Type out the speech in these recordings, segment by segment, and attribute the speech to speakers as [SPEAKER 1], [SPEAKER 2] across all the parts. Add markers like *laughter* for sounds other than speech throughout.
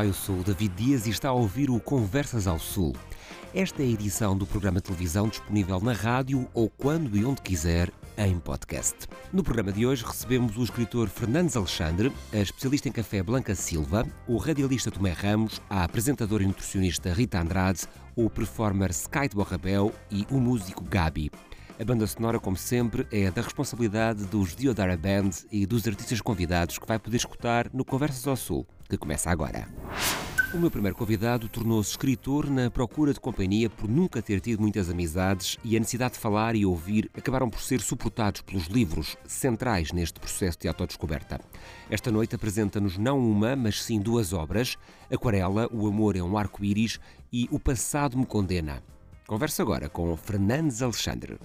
[SPEAKER 1] Olá, eu sou o David Dias e está a ouvir o Conversas ao Sul. Esta é a edição do programa de televisão disponível na rádio ou quando e onde quiser em podcast. No programa de hoje recebemos o escritor Fernandes Alexandre, a especialista em café Blanca Silva, o radialista Tomé Ramos, a apresentadora e nutricionista Rita Andrade, o performer Skyte Borrabel e o músico Gabi. A banda sonora, como sempre, é da responsabilidade dos Diodara Band e dos artistas convidados que vai poder escutar no Conversas ao Sul, que começa agora. O meu primeiro convidado tornou-se escritor na procura de companhia por nunca ter tido muitas amizades e a necessidade de falar e ouvir acabaram por ser suportados pelos livros centrais neste processo de autodescoberta. Esta noite apresenta-nos não uma, mas sim duas obras: Aquarela, O Amor é um Arco-Íris e O Passado Me Condena. Converso agora com Fernandes Alexandre.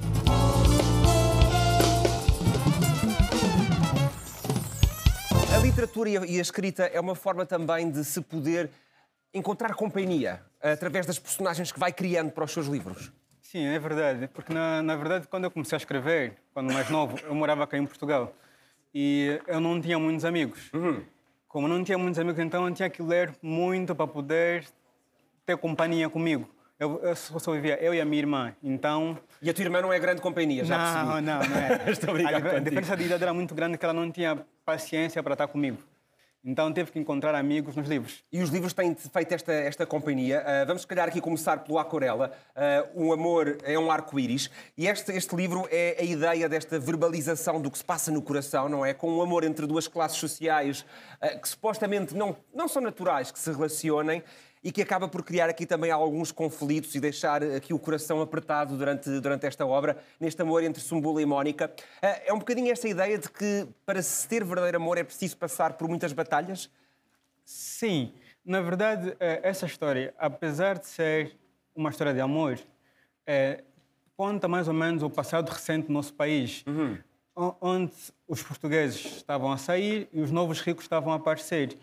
[SPEAKER 1] Literatura e a escrita é uma forma também de se poder encontrar companhia através das personagens que vai criando para os seus livros.
[SPEAKER 2] Sim, é verdade. Porque, na, na verdade, quando eu comecei a escrever, quando mais novo, eu morava cá em Portugal e eu não tinha muitos amigos. Uhum. Como não tinha muitos amigos, então eu tinha que ler muito para poder ter companhia comigo. Eu, eu só vivia eu e a minha irmã, então...
[SPEAKER 1] E a tua irmã não é grande companhia, já
[SPEAKER 2] não,
[SPEAKER 1] percebi.
[SPEAKER 2] Não, não *laughs* é.
[SPEAKER 1] Estou a,
[SPEAKER 2] a diferença de idade era muito grande que ela não tinha paciência para estar comigo. Então teve que encontrar amigos nos livros.
[SPEAKER 1] E os livros têm feito esta, esta companhia. Uh, vamos, se calhar, aqui começar pelo Aquarela. Uh, o amor é um arco-íris. E este, este livro é a ideia desta verbalização do que se passa no coração, não é? Com um amor entre duas classes sociais uh, que supostamente não, não são naturais, que se relacionem e que acaba por criar aqui também alguns conflitos e deixar aqui o coração apertado durante, durante esta obra, neste amor entre Sumbula e Mónica. É um bocadinho esta ideia de que para se ter verdadeiro amor é preciso passar por muitas batalhas?
[SPEAKER 2] Sim. Na verdade, eh, essa história, apesar de ser uma história de amor, é, conta mais ou menos o passado recente do nosso país, uhum. onde os portugueses estavam a sair e os novos ricos estavam a aparecer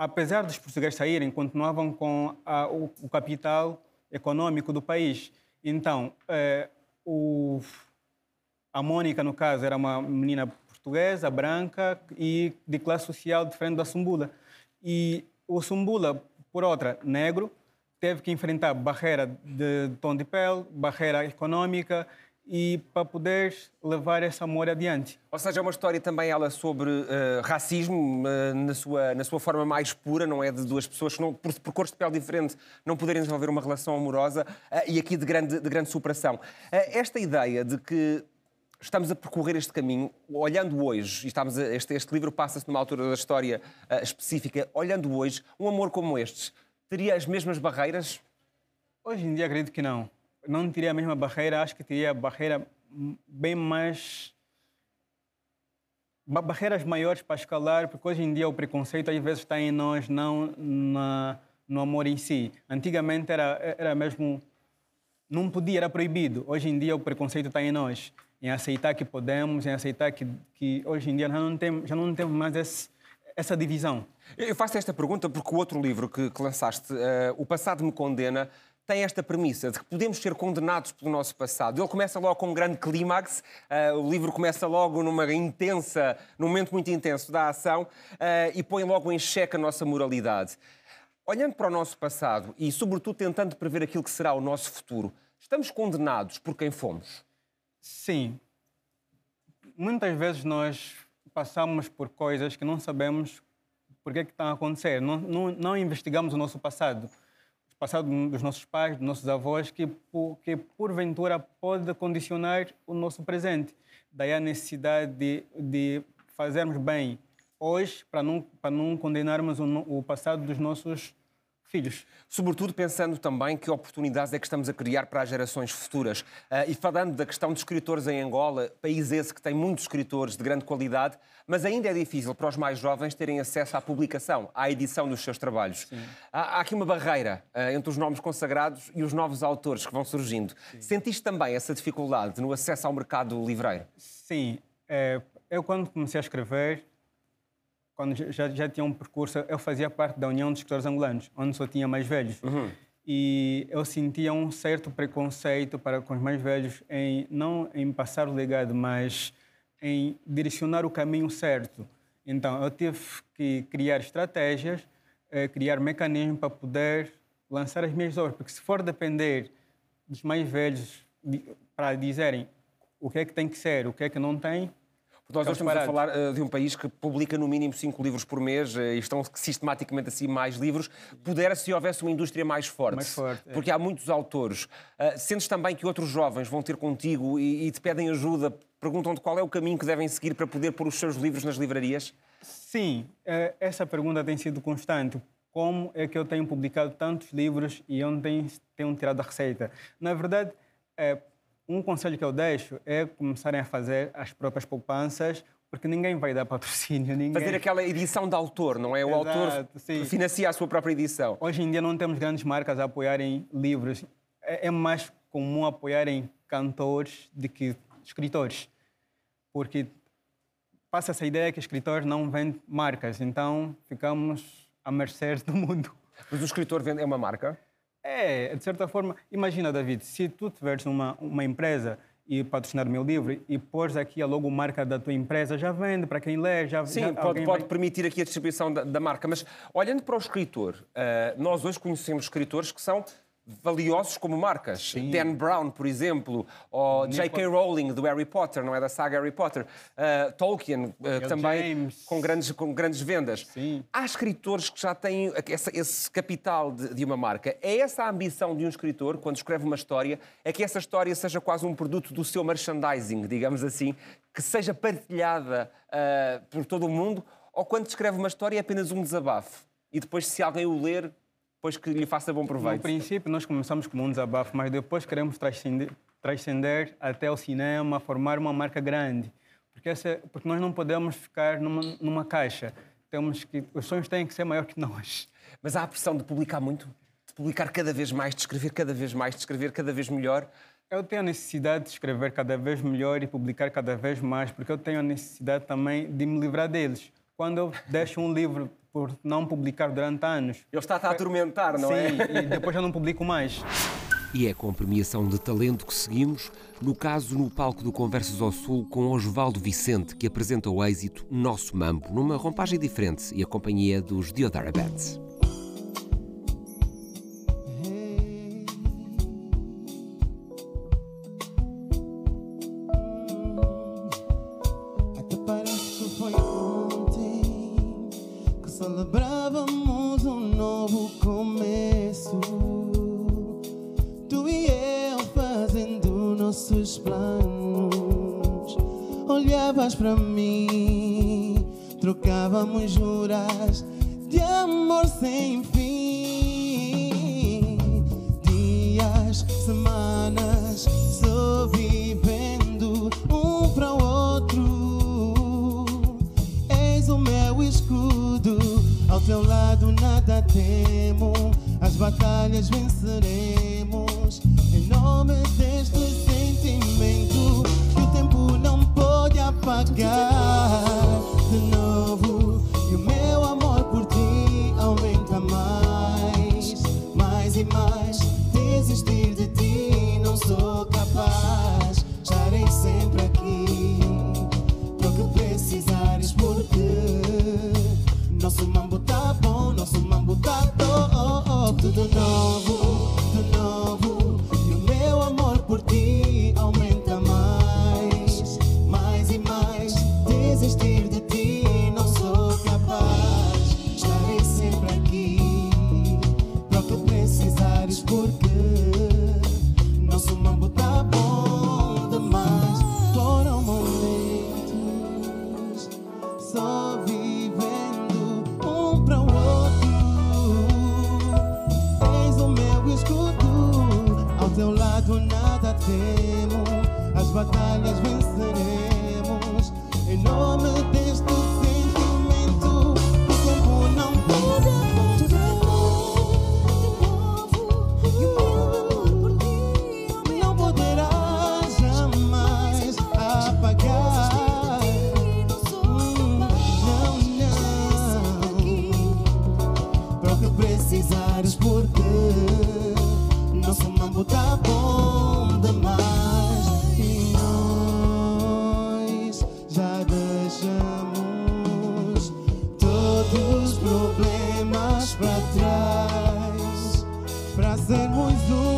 [SPEAKER 2] apesar dos portugueses saírem, continuavam com a, o, o, capital econômico do país. Então, é, o, a Mônica, no caso, era uma menina portuguesa, branca e de classe social diferente da Sumbula. E o Sumbula, por outra, negro, teve que enfrentar barreira de tom de pele, barreira econômica e para poder levar esse amor adiante.
[SPEAKER 1] Ou seja, é uma história também ela sobre uh, racismo uh, na, sua, na sua forma mais pura, não é? De duas pessoas que, não, por, por cores de pele diferente, não poderem desenvolver uma relação amorosa uh, e aqui de grande, de grande superação. esta ideia de que estamos a percorrer este caminho, olhando hoje, e estamos a, este, este livro passa-se numa altura da história específica, olhando hoje, um amor como este teria as mesmas barreiras?
[SPEAKER 2] Hoje em dia acredito que não não teria a mesma barreira, acho que teria barreira bem mais barreiras maiores para escalar, porque hoje em dia o preconceito às vezes está em nós, não na, no amor em si. Antigamente era, era mesmo. Não podia, era proibido. Hoje em dia o preconceito está em nós, em aceitar que podemos, em aceitar que, que hoje em dia já não temos, já não temos mais esse, essa divisão.
[SPEAKER 1] Eu faço esta pergunta porque o outro livro que, que lançaste, uh, O Passado Me Condena, tem esta premissa de que podemos ser condenados pelo nosso passado. Ele começa logo com um grande clímax, uh, o livro começa logo numa intensa, num momento muito intenso da ação uh, e põe logo em xeque a nossa moralidade. Olhando para o nosso passado e, sobretudo, tentando prever aquilo que será o nosso futuro, estamos condenados por quem fomos?
[SPEAKER 2] Sim. Muitas vezes nós passamos por coisas que não sabemos por que, é que estão a acontecer. Não, não, não investigamos o nosso passado passado dos nossos pais, dos nossos avós, que, que porventura pode condicionar o nosso presente. Daí a necessidade de, de fazermos bem hoje para não, não condenarmos o, o passado dos nossos filhos.
[SPEAKER 1] Sobretudo pensando também que oportunidades é que estamos a criar para as gerações futuras. Uh, e falando da questão dos escritores em Angola, país esse que tem muitos escritores de grande qualidade, mas ainda é difícil para os mais jovens terem acesso à publicação, à edição dos seus trabalhos. Há, há, aqui uma barreira uh, entre os nomes consagrados e os novos autores que vão surgindo. Sim. Sentiste também essa dificuldade no acesso ao mercado livreiro?
[SPEAKER 2] Sim. É, eu, quando comecei a escrever, quando já, já tinha um percurso, eu fazia parte da União dos Escritores Angolanos, onde só tinha mais velhos. Uhum. E eu sentia um certo preconceito para com os mais velhos em não em passar o legado, mas em direcionar o caminho certo. Então, eu tive que criar estratégias é, criar mecanismos para poder lançar as minhas obras, porque se for depender dos mais velhos para dizerem o que é que tem que ser, o que é que não tem,
[SPEAKER 1] nós hoje estamos a falar uh, de um país que publica no mínimo cinco livros por mês uh, e estão sistematicamente assim mais livros. Pudera se houvesse uma indústria mais forte.
[SPEAKER 2] Mais forte é.
[SPEAKER 1] Porque há muitos autores. Uh, sentes também que outros jovens vão ter contigo e, e te pedem ajuda, perguntam-te qual é o caminho que devem seguir para poder pôr os seus livros nas livrarias?
[SPEAKER 2] Sim, essa pergunta tem sido constante. Como é que eu tenho publicado tantos livros e onde tenho, tenho tirado a receita? Na verdade, é, um conselho que eu deixo é começarem a fazer as próprias poupanças, porque ninguém vai dar patrocínio. *laughs* Ninguém...
[SPEAKER 1] Fazer aquela edição de autor, não é? O Exato, autor sim. financia a sua própria edição.
[SPEAKER 2] Hoje em dia não temos grandes marcas a apoiarem livros. É, é mais comum apoiarem cantores do que escritores. Porque passa essa ideia que escritores não vendem marcas, então ficamos à mercê do mundo.
[SPEAKER 1] Mas o escritor vende é uma marca?
[SPEAKER 2] É, de certa forma, imagina, David, se tu tiveres uma, uma empresa e patrocinar o meu livro e pôs aqui a logomarca da tua empresa, já vende para quem lê, já
[SPEAKER 1] Sim,
[SPEAKER 2] já,
[SPEAKER 1] pode, pode vai... permitir aqui a distribuição da, da, marca. Mas olhando para o escritor, uh, nós hoje conhecemos escritores que são valiosos como marcas. Sim. Dan Brown, por exemplo, ou J.K. Rowling, do Harry Potter, não é da saga Harry Potter. Uh, Tolkien, uh, também com grandes, com grandes vendas.
[SPEAKER 2] Sim.
[SPEAKER 1] Há escritores que já têm esse, esse capital de, de, uma marca. É essa a ambição de um escritor, quando escreve uma história, é que essa história seja quase um produto do seu merchandising, digamos assim, que seja partilhada uh, por todo o mundo, ou quando escreve uma história é apenas um desabafo. E depois, se alguém o ler, depois que lhe faça bom proveito.
[SPEAKER 2] No princípio, nós começamos como um desabafo, mas depois queremos transcender, transcender até o cinema, formar uma marca grande. Porque, essa, porque nós não podemos ficar numa, numa caixa. Temos que, os sonhos têm que ser maior que nós.
[SPEAKER 1] Mas há a pressão de publicar muito? De publicar cada vez mais, de escrever cada vez mais, de escrever cada vez melhor?
[SPEAKER 2] Eu tenho a necessidade de escrever cada vez melhor e publicar cada vez mais, porque eu tenho a necessidade também de me livrar deles. Quando eu deixo um livro por não publicar durante anos.
[SPEAKER 1] Ele está a atormentar, não
[SPEAKER 2] Sim,
[SPEAKER 1] é?
[SPEAKER 2] Sim, e depois já não publico mais.
[SPEAKER 1] E é com premiação de talento que seguimos, no caso no palco do Conversas ao Sul com Osvaldo Vicente, que apresenta o êxito Nosso Mambo, numa rompagem diferente e a companhia dos Diodara Bats.
[SPEAKER 3] Batalhas venceremos. Em nome deste sentimento apagar problemas para trás, para sermos um,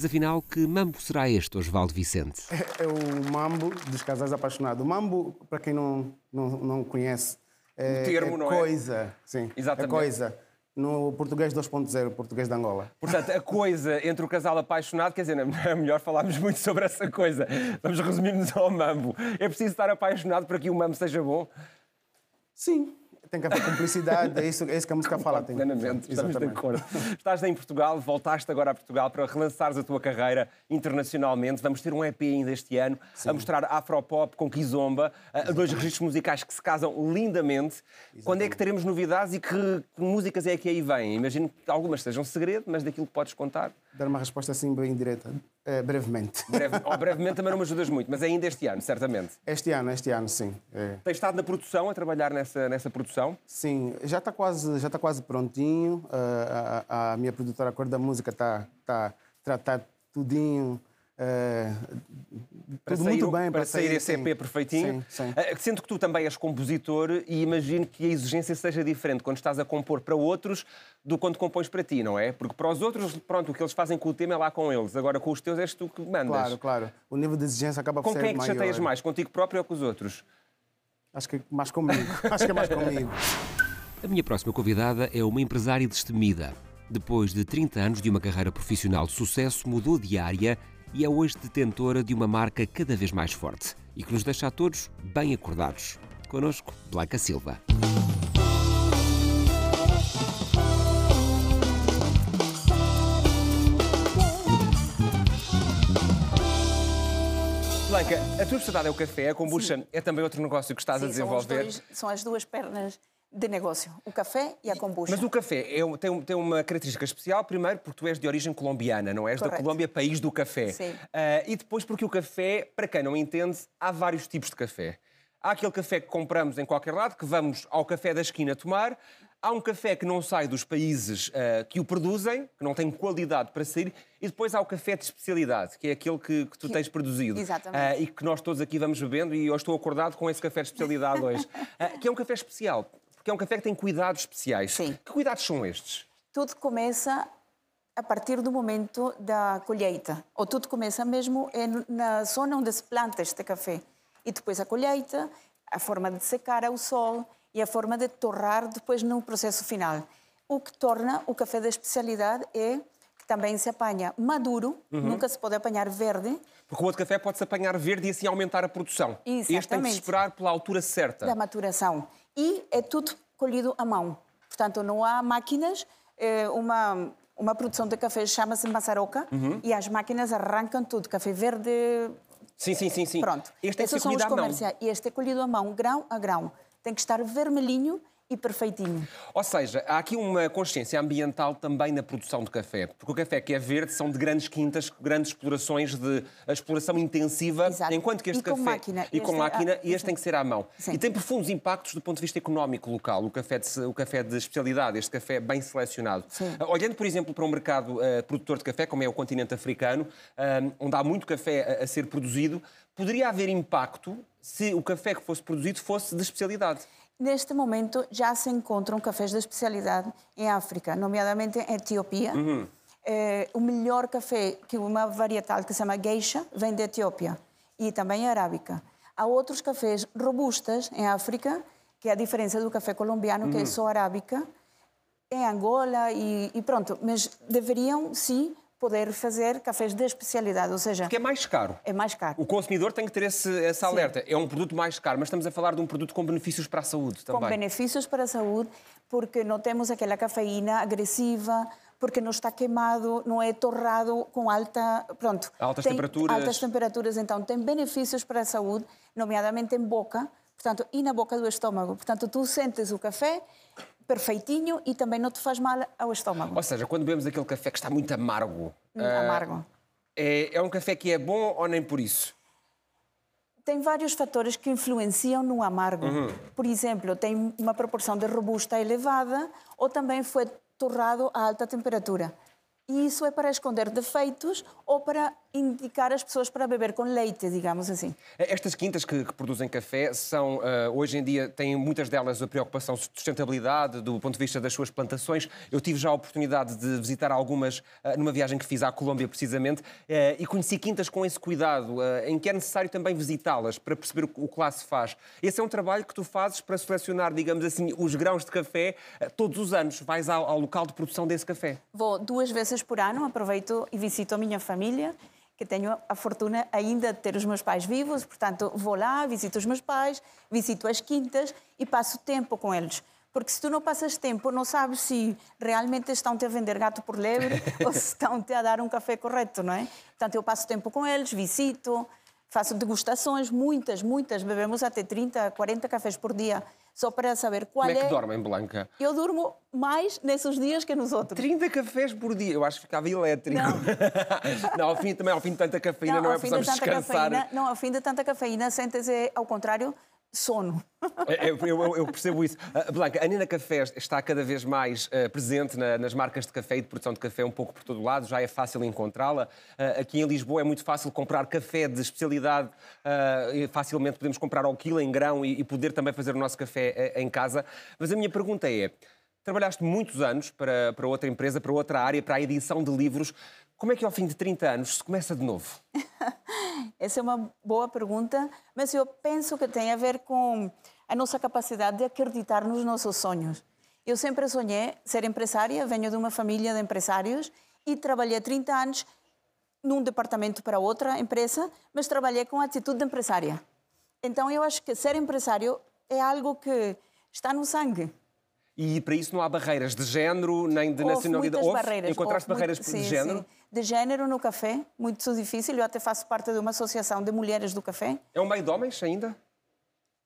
[SPEAKER 4] Mas afinal, que mambo será este, Osvaldo Vicente?
[SPEAKER 5] É o mambo dos casais apaixonados. O mambo, para quem não, não, não conhece, é,
[SPEAKER 1] Um termo,
[SPEAKER 5] é
[SPEAKER 1] não é?
[SPEAKER 5] coisa. Sim,
[SPEAKER 1] Exatamente.
[SPEAKER 5] é coisa. No português 2.0, português de Angola.
[SPEAKER 1] Portanto, a coisa entre o casal apaixonado, quer dizer, é melhor falarmos muito sobre essa coisa. Vamos resumir-nos ao mambo. É preciso estar apaixonado para que o mambo seja bom?
[SPEAKER 5] Sim, tem que haver cumplicidade, é isso, é isso que a música fala. Tem...
[SPEAKER 1] Plenamente, estamos de
[SPEAKER 5] Exatamente.
[SPEAKER 1] acordo. Estás em Portugal, voltaste agora a Portugal para relançares a tua carreira internacionalmente. Vamos ter um EP ainda este ano a mostrar Afropop com Kizomba, a- dois registros musicais que se casam lindamente. Quando é que teremos novidades e que, que músicas é que aí vêm? Imagino que algumas sejam segredo, mas daquilo que podes contar.
[SPEAKER 5] Dar uma resposta assim bem direta, eh, brevemente. *laughs*
[SPEAKER 1] Breve, oh, brevemente também não me ajudas muito, mas é ainda este ano, certamente.
[SPEAKER 5] Este ano, este ano, sim. É.
[SPEAKER 1] Tens estado na produção, a trabalhar nessa, nessa produção?
[SPEAKER 5] Sim, já está quase, já tá quase prontinho. Ah, a, a- a minha produtora Cor da Música está tá, tá tudinho. Eh,
[SPEAKER 1] Para
[SPEAKER 5] tudo
[SPEAKER 1] sair,
[SPEAKER 5] muito bem
[SPEAKER 1] para sair esse
[SPEAKER 5] sim.
[SPEAKER 1] EP perfeitinho.
[SPEAKER 5] Sim, sim.
[SPEAKER 1] Sendo que tu também és compositor e imagino que a exigência seja diferente quando estás a compor para outros do quando compões para ti, não é? Porque para os outros, pronto, o que eles fazem com o tema é lá com eles. Agora com os teus és tu que mandas.
[SPEAKER 5] Claro, claro. O nível de exigência acaba por
[SPEAKER 1] Com
[SPEAKER 5] ser
[SPEAKER 1] quem é que te
[SPEAKER 5] maior.
[SPEAKER 1] chateias mais? Contigo próprio ou com os outros?
[SPEAKER 5] Acho que mais comigo. *laughs* Acho que é mais comigo.
[SPEAKER 4] A minha próxima convidada é uma empresária destemida. Depois de 30 anos de uma carreira profissional de sucesso, mudou de área e é hoje detentora de uma marca cada vez mais forte e que nos deixa a todos bem acordados. Conosco, Blanca Silva.
[SPEAKER 1] Blanca, a tua especialidade é o café, a kombucha é também outro negócio que estás a
[SPEAKER 6] Sim, são, os
[SPEAKER 1] desenvolver.
[SPEAKER 6] dois- são as duas pernas de negócio, o café e a kombucha.
[SPEAKER 1] Mas o café é tem, tem uma característica especial, primeiro porque tu és de origem colombiana, não és da
[SPEAKER 6] Correto.
[SPEAKER 1] Colômbia, país do café.
[SPEAKER 6] Sim.
[SPEAKER 1] Ah, e depois porque o café, para quem não entende, há vários tipos de café. Há aquele café que compramos em qualquer lado, que vamos ao café da esquina tomar. Há um café que não sai dos países ah, que o produzem, que não tem qualidade para sair. E depois há o café de especialidade, que é aquele que, que tu tens produzido.
[SPEAKER 6] Exatamente.
[SPEAKER 1] Ah, e que nós todos aqui vamos bebendo e eu estou acordado com esse café de especialidade hoje. *laughs* Ah, que é um café especial, porque é um café que tem cuidados especiais.
[SPEAKER 6] Sim.
[SPEAKER 1] Que cuidados são estes?
[SPEAKER 6] Tudo começa a partir do momento da colheita, ou tudo começa mesmo na zona onde se planta este café. E depois a colheita, a forma de secar ao sol e a forma de torrar depois no processo final. O que torna o café da especialidade é que também se apanha maduro,
[SPEAKER 1] Uhum.
[SPEAKER 6] nunca se pode apanhar verde,
[SPEAKER 1] Porque o outro café pode-se apanhar verde e assim aumentar a produção. Este tem que
[SPEAKER 6] Exatamente.
[SPEAKER 1] esperar pela altura certa.
[SPEAKER 6] da maturação. E é tudo colhido à mão. Portanto, não há máquinas. é uma, uma produção de café chama-se maçaroca
[SPEAKER 1] Uhum.
[SPEAKER 6] e as máquinas arrancam tudo. Café verde,
[SPEAKER 1] Sim, sim, sim, sim.
[SPEAKER 6] pronto.
[SPEAKER 1] Este
[SPEAKER 6] Esses são os comerciais. E este é colhido à mão, grão a grão. Tem que estar vermelhinho e perfeitinho.
[SPEAKER 1] Ou seja, há aqui uma consciência ambiental também na produção de café. Porque o café que é verde são de grandes quintas, grandes explorações, de a exploração intensiva,
[SPEAKER 6] Exato.
[SPEAKER 1] enquanto que este
[SPEAKER 6] E com
[SPEAKER 1] café.
[SPEAKER 6] máquina.
[SPEAKER 1] E com
[SPEAKER 6] Este é-
[SPEAKER 1] máquina,
[SPEAKER 6] ah,
[SPEAKER 1] e este tem que ser à mão.
[SPEAKER 6] Sim.
[SPEAKER 1] E tem profundos impactos do ponto de vista económico local, o café de, o café de especialidade, este café bem selecionado.
[SPEAKER 6] Sim.
[SPEAKER 1] Ah, Olhando, por exemplo, para um mercado ah, produtor de café, como é o continente africano, ah, onde há muito café a, a ser produzido, poderia haver impacto se o café que fosse produzido fosse de especialidade.
[SPEAKER 6] Neste momento já se encontram cafés de especialidade em África, nomeadamente em Etiópia. Eh, o melhor café, que é uma varietal que se chama Geisha, vem da Etiópia e também é arábica. Há outros cafés robustas em África, que é a diferença do café colombiano, que é só arábica, em Angola e, e pronto. Mas deveriam, sim, poder fazer cafés de especialidade, ou seja,
[SPEAKER 1] Porque é mais caro.
[SPEAKER 6] é mais caro.
[SPEAKER 1] O consumidor tem que ter esse, essa alerta. É um produto mais caro, mas estamos a falar de um produto com benefícios para a saúde
[SPEAKER 6] com
[SPEAKER 1] também.
[SPEAKER 6] benefícios para a saúde, porque não temos aquela cafeína agressiva, porque não está queimado, não é torrado com alta, pronto,
[SPEAKER 1] Altas
[SPEAKER 6] tem
[SPEAKER 1] temperaturas.
[SPEAKER 6] Altas temperaturas, então tem benefícios para a saúde, nomeadamente em boca, portanto, e na boca do estômago. Portanto, tu sentes o café perfeitinho e também não te faz mal ao estômago.
[SPEAKER 1] Ou seja, quando bebemos aquele café que está muito amargo, ah,
[SPEAKER 6] Amargo.
[SPEAKER 1] é, é um café que é bom ou nem por isso?
[SPEAKER 6] Tem vários fatores que influenciam no amargo. Por exemplo, tem uma proporção de robusta elevada ou também foi torrado a alta temperatura. E isso é para esconder defeitos ou para indicar as pessoas para beber com leite, digamos assim.
[SPEAKER 1] Estas quintas que, que produzem café são, ah, hoje em dia, têm muitas delas a preocupação de sustentabilidade, do ponto de vista das suas plantações. Eu tive já a oportunidade de visitar algumas ah, numa viagem que fiz à Colômbia, precisamente, eh, e conheci quintas com esse cuidado, em que é necessário também visitá-las para perceber o, o que lá se faz. Esse é um trabalho que tu fazes para selecionar, digamos assim, os grãos de café todos os anos. Vais ao, ao local de produção desse café.
[SPEAKER 6] Vou duas vezes por ano, aproveito e visito a minha família, que tenho a fortuna ainda de ter os meus pais vivos, portanto vou lá, visito os meus pais, visito as quintas e passo tempo com eles. Porque se tu não passas tempo, não sabes se realmente estão-te a vender gato por lebre *laughs* ou se estão-te a dar um café correto, não é? Portanto, eu passo tempo com eles, visito, faço degustações, muitas, muitas. Bebemos até 30, 40 cafés por dia, só para saber qual
[SPEAKER 1] Como é que dormem, Blanca?
[SPEAKER 6] Eu durmo mais nesses dias que nos outros.
[SPEAKER 1] 30 cafés por dia, eu acho que ficava elétrico. *laughs* Não, ao fim, também ao fim de tanta cafeína não,
[SPEAKER 6] ao
[SPEAKER 1] é precisamos descansar.
[SPEAKER 6] cafeína, não, ao fim de tanta cafeína, sentes ao contrário, sono.
[SPEAKER 1] Eu, eu- eu percebo isso. Ah, Blanca, a Nina Café está cada vez mais ah, presente na- nas marcas de café e de produção de café um pouco por todo lado, já é fácil encontrá-la. Ah, aqui em Lisboa é muito fácil comprar café de especialidade, facilmente podemos comprar ao quilo em grão e, e poder também fazer o nosso café eh, em casa. Mas a minha pergunta é: trabalhaste muitos anos para, para outra empresa, para outra área, para a edição de livros. Como é que ao fim de 30 anos se começa de novo? *laughs*
[SPEAKER 6] Essa é uma boa pergunta, mas eu penso que tem a ver com a nossa capacidade de acreditar nos nossos sonhos. Eu sempre sonhei ser empresária, venho de uma família de empresários e trabalhei 30 anos num departamento para outra empresa, mas trabalhei com a atitude de empresária. Então eu acho que ser empresário é algo que está no sangue.
[SPEAKER 1] E para isso não há barreiras de género nem de
[SPEAKER 6] Houve
[SPEAKER 1] nacionalidade.
[SPEAKER 6] muitas
[SPEAKER 1] Houve?
[SPEAKER 6] barreiras.
[SPEAKER 1] Encontraste
[SPEAKER 6] houve
[SPEAKER 1] barreiras
[SPEAKER 6] muito-
[SPEAKER 1] de
[SPEAKER 6] sim,
[SPEAKER 1] género?
[SPEAKER 6] sim. De género no café, muito difícil. Eu até faço parte de uma associação de mulheres do café.
[SPEAKER 1] É um meio de homens ainda?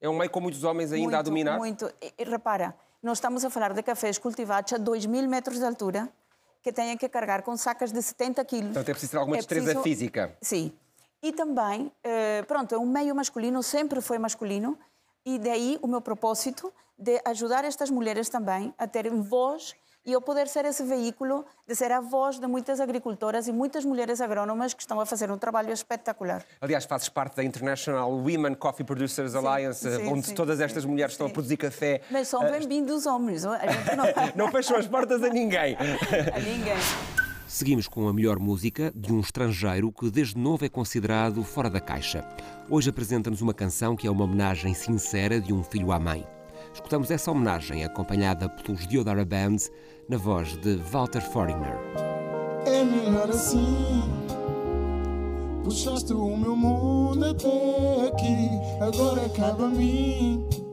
[SPEAKER 1] É um meio com muitos homens ainda
[SPEAKER 6] muito,
[SPEAKER 1] a dominar?
[SPEAKER 6] Muito. E, e repara, nós estamos a falar de cafés cultivados a 2 mil metros de altura, que têm que carregar com sacas de 70 quilos.
[SPEAKER 1] Portanto, é preciso ter alguma destreza
[SPEAKER 6] preciso-
[SPEAKER 1] física.
[SPEAKER 6] Sim. E também, eh, pronto, é um meio masculino, sempre foi masculino, e daí o meu propósito de ajudar estas mulheres também a terem voz e eu poder ser esse veículo de ser a voz de muitas agricultoras e muitas mulheres agrónomas que estão a fazer um trabalho espetacular.
[SPEAKER 1] Aliás, fazes parte da International Women Coffee Producers Alliance,
[SPEAKER 6] sim,
[SPEAKER 1] onde
[SPEAKER 6] sim,
[SPEAKER 1] todas estas mulheres estão a produzir café.
[SPEAKER 6] Mas são
[SPEAKER 1] Ah,
[SPEAKER 6] bem-vindos homens, não a gente *laughs* não,
[SPEAKER 1] Não fecham as portas a ninguém.
[SPEAKER 6] a ninguém.
[SPEAKER 4] Seguimos com a melhor música de um estrangeiro que desde novo é considerado fora da caixa. Hoje apresenta-nos uma canção que é uma homenagem sincera de um filho à mãe. Escutamos essa homenagem acompanhada pelos Diodara Bands na voz de Walter Foreigner.
[SPEAKER 3] É melhor assim. Puxaste o meu mundo até aqui, agora cabe a mim.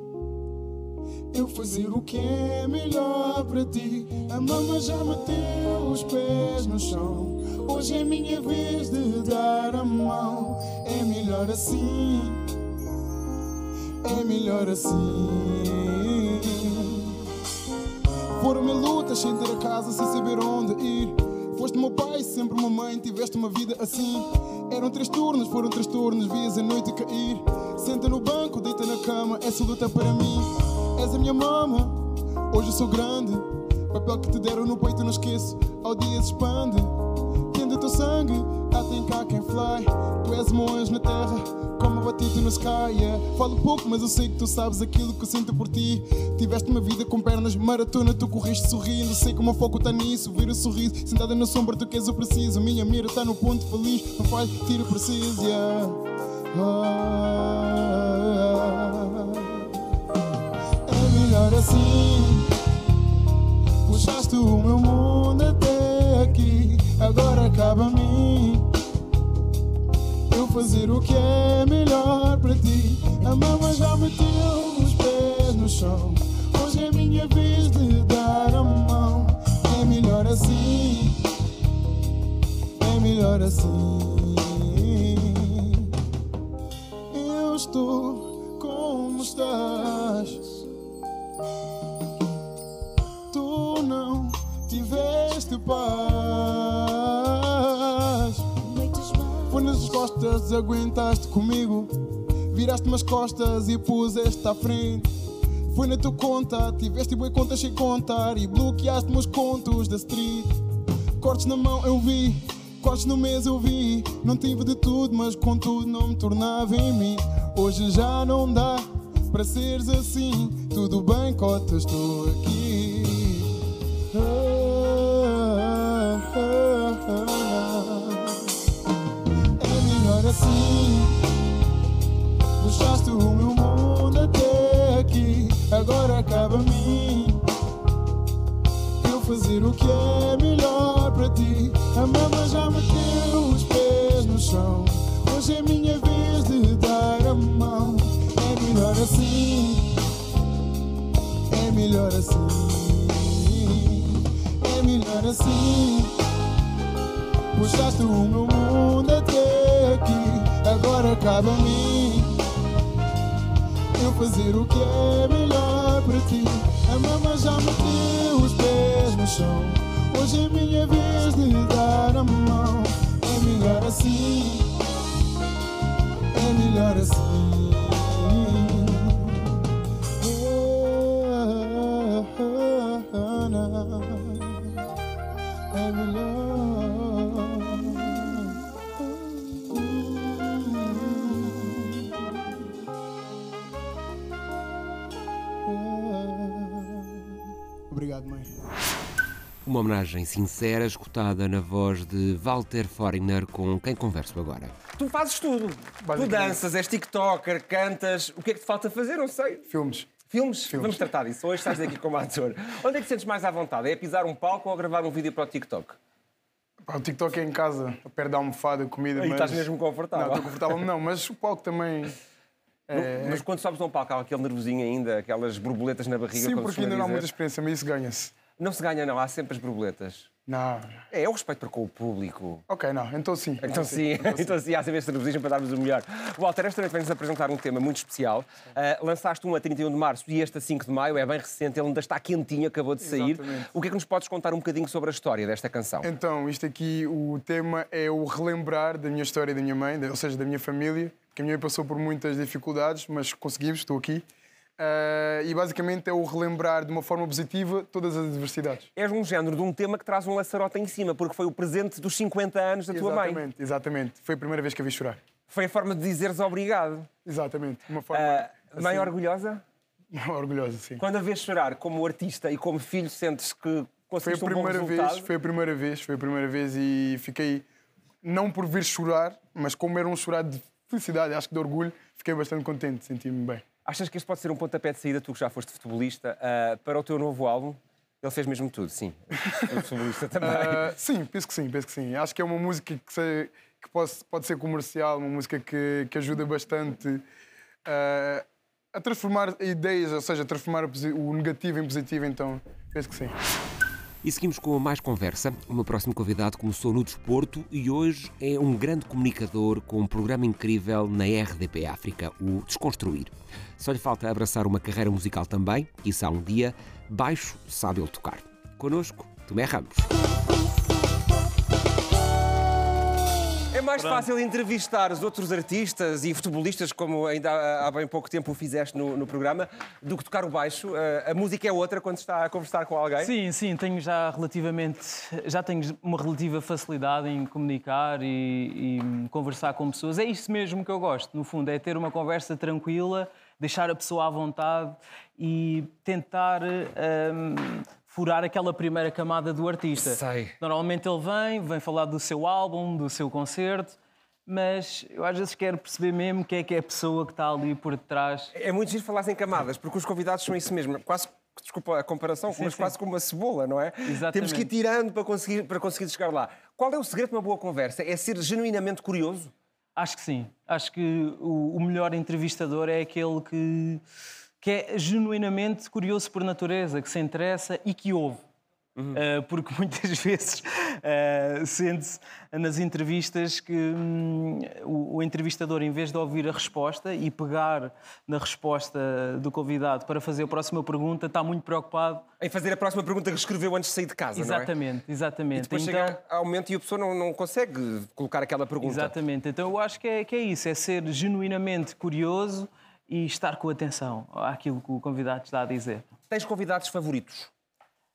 [SPEAKER 3] Eu fazer o que é melhor para ti. A mama já meteu os pés no chão. Hoje é minha vez de dar a mão. É melhor assim. É melhor assim.
[SPEAKER 7] Foram mil lutas sem ter a casa, sem saber onde ir. Foste meu pai, sempre uma mãe, tiveste uma vida assim. Eram três turnos, foram três turnos, vias a noite cair. Senta no banco, deita na cama, essa luta é para mim. És a minha mama, hoje eu sou grande. Papel que te deram no peito, não esqueço, ao dia se expande. Tendo teu sangue, há tem cá quem fly. Tu és anjo na terra, como a batida no sky. Yeah. Falo pouco, mas eu sei que tu sabes aquilo que eu sinto por ti. Tiveste uma vida com pernas, maratona, tu corriste sorrindo. Sei como o foco está nisso, vir o sorriso. Sentada na sombra, tu queres o preciso. Minha mira está no ponto feliz, não faz tiro preciso. Yeah. Ah, melhor assim. Puxaste o meu mundo até aqui, agora acaba a mim. Eu fazer o que é melhor para ti. A mama já meteu os pés no chão. Hoje é minha vez de dar a mão. É melhor assim. É melhor assim. Eu estou como estás. Tiveste paz. Foi nas costas, aguentaste comigo. Viraste-me as costas e puseste à frente. Foi na tua conta, tiveste boa conta sem contar. E bloqueaste meus contos da street. Cortes na mão eu vi, cortes no mês eu vi. Não tive de tudo, mas contudo não me tornava em mim. Hoje já não dá para seres assim. Tudo bem, cota, estou aqui. Assim. Puxaste o meu mundo até aqui. Agora acaba a mim. Eu fazer o que é melhor para ti. A mama já meteu os pés no chão. Hoje é minha vez de dar a mão. É melhor assim. É melhor assim. É melhor assim. Puxaste o meu mundo até aqui. Agora cabe a mim. Eu fazer o que é melhor para ti. A mama já meteu os pés no chão. Hoje é minha vez de dar a mão. É melhor assim. É melhor assim.
[SPEAKER 4] Uma homenagem sincera, escutada na voz de Walter Foreigner, com quem converso agora.
[SPEAKER 1] Tu fazes tudo. Tu danças, és TikToker, cantas. O que é que te falta fazer? Não sei.
[SPEAKER 7] Filmes.
[SPEAKER 1] Filmes? Vamos tratar disso. Hoje estás aqui como ator. Onde é que te sentes mais à vontade? É pisar um palco ou gravar um vídeo para o TikTok?
[SPEAKER 7] Pá, o TikTok é em casa, perto da almofada, comida,
[SPEAKER 1] Aí
[SPEAKER 7] mas...
[SPEAKER 1] estás mesmo confortável.
[SPEAKER 7] Não, estou confortável, não, mas o palco também... É...
[SPEAKER 1] Mas quando sobes a um palco, há aquele nervosinho ainda, aquelas borboletas na barriga.
[SPEAKER 7] Sim, porque ainda não há muita experiência, mas isso ganha-se.
[SPEAKER 1] Não se ganha, não. Há sempre as borboletas.
[SPEAKER 7] Não.
[SPEAKER 1] É, é o respeito para com o público.
[SPEAKER 7] Ok, não, então sim.
[SPEAKER 1] Então sim, então sim, há sempre nervosismo para darmos o melhor. Walter, esta noite vem-nos apresentar um tema muito especial. Ah, lançaste um a 31 de março e este a 5 de maio, é bem recente, ele ainda está quentinho, acabou de sair.
[SPEAKER 7] Exatamente.
[SPEAKER 1] O que é que nos podes contar um bocadinho sobre a história desta canção?
[SPEAKER 7] Então, isto aqui, o tema é o relembrar da minha história e da minha mãe, ou seja, da minha família, que a minha mãe passou por muitas dificuldades, mas conseguimos, estou aqui. Ah, e basicamente é o relembrar de uma forma positiva todas as adversidades.
[SPEAKER 1] És um género de um tema que traz um laçarote em cima, porque foi o presente dos 50 anos da tua mãe.
[SPEAKER 7] Exatamente, exatamente. Foi a primeira vez que a vi chorar.
[SPEAKER 1] Foi a forma de dizeres obrigado.
[SPEAKER 7] Exatamente. Uma forma.
[SPEAKER 1] Mãe
[SPEAKER 7] assim,
[SPEAKER 1] orgulhosa? *laughs*
[SPEAKER 7] orgulhosa, sim.
[SPEAKER 1] Quando a vês chorar como artista e como filho, sentes que
[SPEAKER 7] Foi a
[SPEAKER 1] conseguiste um bom
[SPEAKER 7] primeira
[SPEAKER 1] resultado?
[SPEAKER 7] vez, foi a primeira vez, foi a primeira vez e fiquei não por vir chorar, mas como era um chorar de felicidade, acho que de orgulho, fiquei bastante contente, senti-me bem.
[SPEAKER 1] Achas que este pode ser um pontapé de saída, tu que já foste futebolista, ah, para o teu novo álbum? Ele fez mesmo tudo, sim. *laughs* O futebolista também.
[SPEAKER 7] Ah, sim, penso que sim, penso que sim. Acho que é uma música que, se- que pode, pode ser comercial, uma música que, que ajuda bastante ah, a transformar ideias, ou seja, a transformar o negativo em positivo, então penso que sim.
[SPEAKER 4] E seguimos com mais conversa. O meu próximo convidado começou no desporto e hoje é um grande comunicador com um programa incrível na RDP África, o Desconstruir. Só lhe falta abraçar uma carreira musical também, e se há um dia, baixo sabe ele tocar. Connosco, Tomé Ramos.
[SPEAKER 1] É mais fácil entrevistar os outros artistas e futebolistas, como ainda há bem pouco tempo o fizeste no, no programa, do que tocar o baixo. Eh, A música é outra quando está a conversar com alguém.
[SPEAKER 8] Sim, sim, tenho já relativamente, já tenho uma relativa facilidade em comunicar e, e conversar com pessoas. É isso mesmo que eu gosto, no fundo, é ter uma conversa tranquila, deixar a pessoa à vontade e tentar hum, furar aquela primeira camada do artista.
[SPEAKER 1] Sei.
[SPEAKER 8] Normalmente ele vem, vem falar do seu álbum, do seu concerto, mas eu às vezes quero perceber mesmo quem é que é a pessoa que está ali por detrás.
[SPEAKER 1] É muito giro falar em camadas, porque os convidados são isso mesmo. Quase, desculpa a comparação, mas quase como uma cebola, não é?
[SPEAKER 8] Exatamente.
[SPEAKER 1] Temos que ir tirando para conseguir, para conseguir chegar lá. Qual é o segredo de uma boa conversa? É ser genuinamente curioso?
[SPEAKER 8] Acho que sim. Acho que o, o melhor entrevistador é aquele que, que é genuinamente curioso por natureza, que se interessa e que ouve. Uh, porque *laughs* muitas vezes uh, sente-se nas entrevistas que hum, o, o entrevistador, em vez de ouvir a resposta e pegar na resposta do convidado para fazer a próxima pergunta, está muito preocupado.
[SPEAKER 1] Em fazer a próxima pergunta que escreveu antes de sair de casa, não é?
[SPEAKER 8] Exatamente, exatamente.
[SPEAKER 1] E depois
[SPEAKER 8] Então-
[SPEAKER 1] chega ao momento e a pessoa não, não consegue colocar aquela pergunta.
[SPEAKER 8] Exatamente. Então eu acho que é, que é isso, é ser genuinamente curioso e estar com atenção àquilo que o convidado está a dizer.
[SPEAKER 1] Tens convidados favoritos?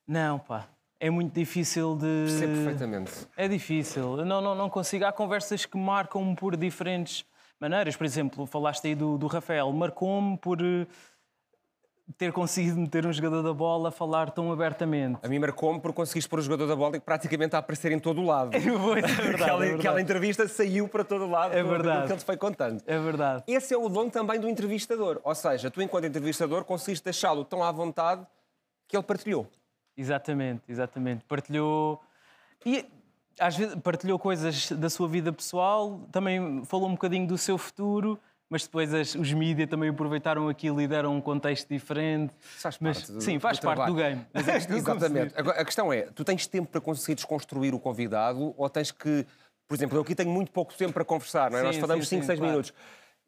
[SPEAKER 8] Não, pá. É muito difícil de.
[SPEAKER 1] Percebo perfeitamente.
[SPEAKER 8] É difícil. Não, não, não consigo. Há conversas que marcam-me por diferentes maneiras. Por exemplo, falaste aí do, do Rafael. Marcou-me por eh, ter conseguido meter um jogador da bola a falar tão abertamente.
[SPEAKER 1] A mim marcou-me por conseguires pôr o jogador da bola e praticamente a aparecer em todo o lado. *laughs*
[SPEAKER 8] Pois, é verdade, *laughs*
[SPEAKER 1] aquela,
[SPEAKER 8] é verdade.
[SPEAKER 1] aquela entrevista saiu para todo o lado
[SPEAKER 8] É verdade.
[SPEAKER 1] que ele te foi contando.
[SPEAKER 8] É verdade.
[SPEAKER 1] Esse é o dom também do entrevistador. Ou seja, tu, enquanto entrevistador, conseguiste deixá-lo tão à vontade que ele partilhou.
[SPEAKER 8] Exatamente, exatamente. Partilhou. E às vezes partilhou coisas da sua vida pessoal, também falou um bocadinho do seu futuro, mas depois as- os mídias também aproveitaram aquilo e deram um contexto diferente.
[SPEAKER 1] Faz
[SPEAKER 8] Mas,
[SPEAKER 1] parte do-
[SPEAKER 8] sim, faz
[SPEAKER 1] do
[SPEAKER 8] parte
[SPEAKER 1] trabalho.
[SPEAKER 8] do game. *laughs*
[SPEAKER 1] Mas é- exatamente. Agora, a questão é, tu tens tempo para conseguir desconstruir o convidado ou tens que... Por exemplo, eu aqui tenho muito pouco tempo para conversar, não é?
[SPEAKER 8] Sim,
[SPEAKER 1] Nós falamos
[SPEAKER 8] sim,
[SPEAKER 1] 5,
[SPEAKER 8] sim,
[SPEAKER 1] 6
[SPEAKER 8] claro.
[SPEAKER 1] minutos.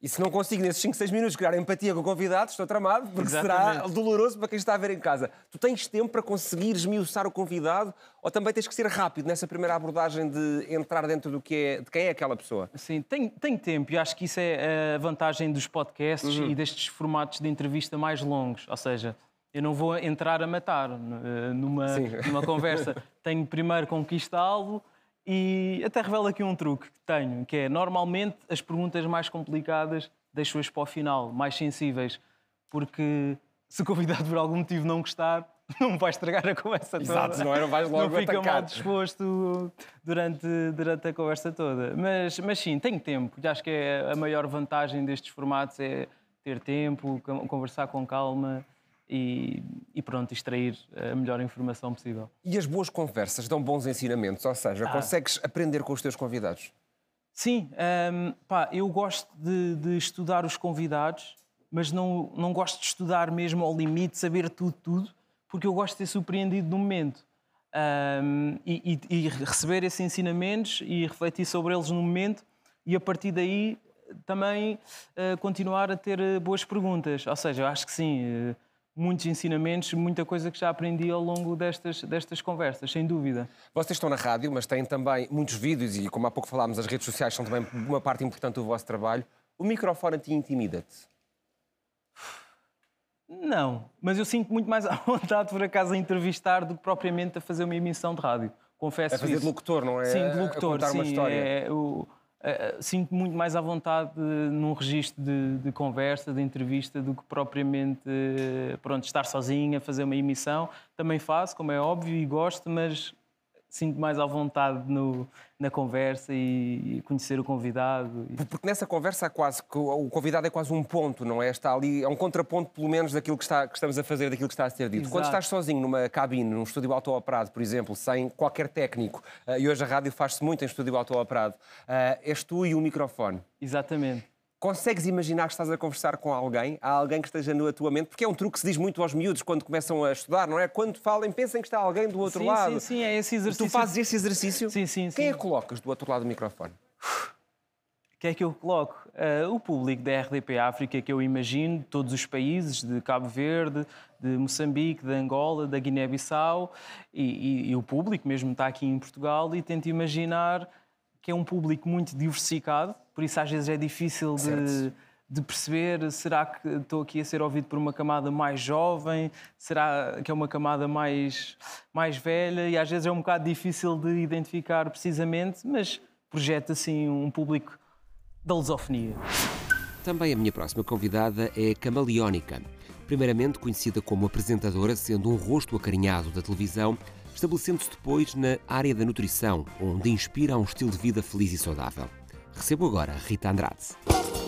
[SPEAKER 1] E se não consigo nesses 5, 6 minutos criar empatia com o convidado, estou tramado, porque será
[SPEAKER 8] Exatamente.
[SPEAKER 1] doloroso para quem está a ver em casa. Tu tens tempo para conseguir esmiuçar o convidado ou também tens que ser rápido nessa primeira abordagem de entrar dentro do que é, de quem é aquela pessoa?
[SPEAKER 8] Sim, tenho, tenho tempo e acho que isso é a vantagem dos podcasts e destes formatos de entrevista mais longos. Ou seja, eu não vou entrar a matar eh, numa,
[SPEAKER 1] Sim.
[SPEAKER 8] numa conversa. *laughs* tenho primeiro conquistá-lo e até revelo aqui um truque que tenho, que é normalmente as perguntas mais complicadas deixo-as para o final, mais sensíveis, porque se o convidado por algum motivo não gostar, *laughs* não vai estragar a conversa toda.
[SPEAKER 1] Exato, não? Não vais logo
[SPEAKER 8] Não fica
[SPEAKER 1] atacar.
[SPEAKER 8] mal disposto durante, durante a conversa toda. Mas, mas sim, tenho tempo. E Acho que é a maior vantagem destes formatos é ter tempo, con- conversar com calma e, e pronto, extrair a melhor informação possível.
[SPEAKER 1] E as boas conversas dão bons ensinamentos, ou seja,
[SPEAKER 8] Ah.
[SPEAKER 1] consegues aprender com os teus convidados.
[SPEAKER 8] Sim, hum, pá, eu gosto de, de estudar os convidados, mas não, não gosto de estudar mesmo ao limite, saber tudo, tudo, porque eu gosto de ser surpreendido no momento. Hum, e, e- e receber esses ensinamentos e refletir sobre eles no momento e a partir daí também eh, continuar a ter eh, boas perguntas. Ou seja, eu acho que sim, eh, muitos ensinamentos, muita coisa que já aprendi ao longo destas, destas conversas, sem dúvida.
[SPEAKER 1] Vocês estão na rádio, mas têm também muitos vídeos e, como há pouco falámos, as redes sociais são também uma parte importante do vosso trabalho. O microfone a ti intimida-te?
[SPEAKER 8] Não, mas eu sinto muito mais *laughs* à vontade, por acaso, a entrevistar do que propriamente a fazer uma emissão de rádio. Confesso
[SPEAKER 1] A fazer
[SPEAKER 8] isso.
[SPEAKER 1] de locutor, não é?
[SPEAKER 8] Sim,
[SPEAKER 1] A
[SPEAKER 8] de locutor,
[SPEAKER 1] contar
[SPEAKER 8] sim.
[SPEAKER 1] uma história.
[SPEAKER 8] é, eu, eh, sinto muito mais à vontade eh, num registro de, de conversa, de entrevista, do que propriamente eh, pronto, estar sozinho a fazer uma emissão. Também faço, como é óbvio, e gosto, mas sinto mais à vontade no, na conversa e, e conhecer o convidado.
[SPEAKER 1] Porque nessa conversa há quase que o convidado é quase um ponto, não é? Está ali, é um contraponto, pelo menos, daquilo que, está, que estamos a fazer, daquilo que está a ser dito. Quando
[SPEAKER 8] Exato.
[SPEAKER 1] estás sozinho numa cabine, num estúdio auto-operado, por exemplo, sem qualquer técnico, eh, e hoje a rádio faz-se muito em estúdio auto-operado, eh, és tu e o microfone.
[SPEAKER 8] Exatamente.
[SPEAKER 1] Consegues imaginar que estás a conversar com alguém? Há alguém que esteja na tua mente? Porque é um truque que se diz muito aos miúdos quando começam a estudar, não é? Quando falem, pensem que está alguém do outro
[SPEAKER 8] sim,
[SPEAKER 1] lado.
[SPEAKER 8] Sim, sim, é esse exercício.
[SPEAKER 1] Tu fazes esse exercício?
[SPEAKER 8] Sim, sim,
[SPEAKER 1] Quem
[SPEAKER 8] sim.
[SPEAKER 1] é que colocas do outro lado do microfone?
[SPEAKER 8] O que é que eu coloco? Ah, o público da RDP África que eu imagino, de todos os países, de Cabo Verde, de Moçambique, de Angola, da Guiné-Bissau, e, e- e o público mesmo está aqui em Portugal e tento imaginar que é um público muito diversificado, por isso às vezes é difícil de, de perceber, será que estou aqui a ser ouvido por uma camada mais jovem, será que é uma camada mais, mais velha, e às vezes é um bocado difícil de identificar precisamente, mas projeta assim um público da lusofonia.
[SPEAKER 4] Também a minha próxima convidada é camaleónica. Primeiramente conhecida como apresentadora, sendo um rosto acarinhado da televisão, estabelecendo-se depois na área da nutrição, onde inspira um estilo de vida feliz e saudável. Recebo agora Rita Andrade.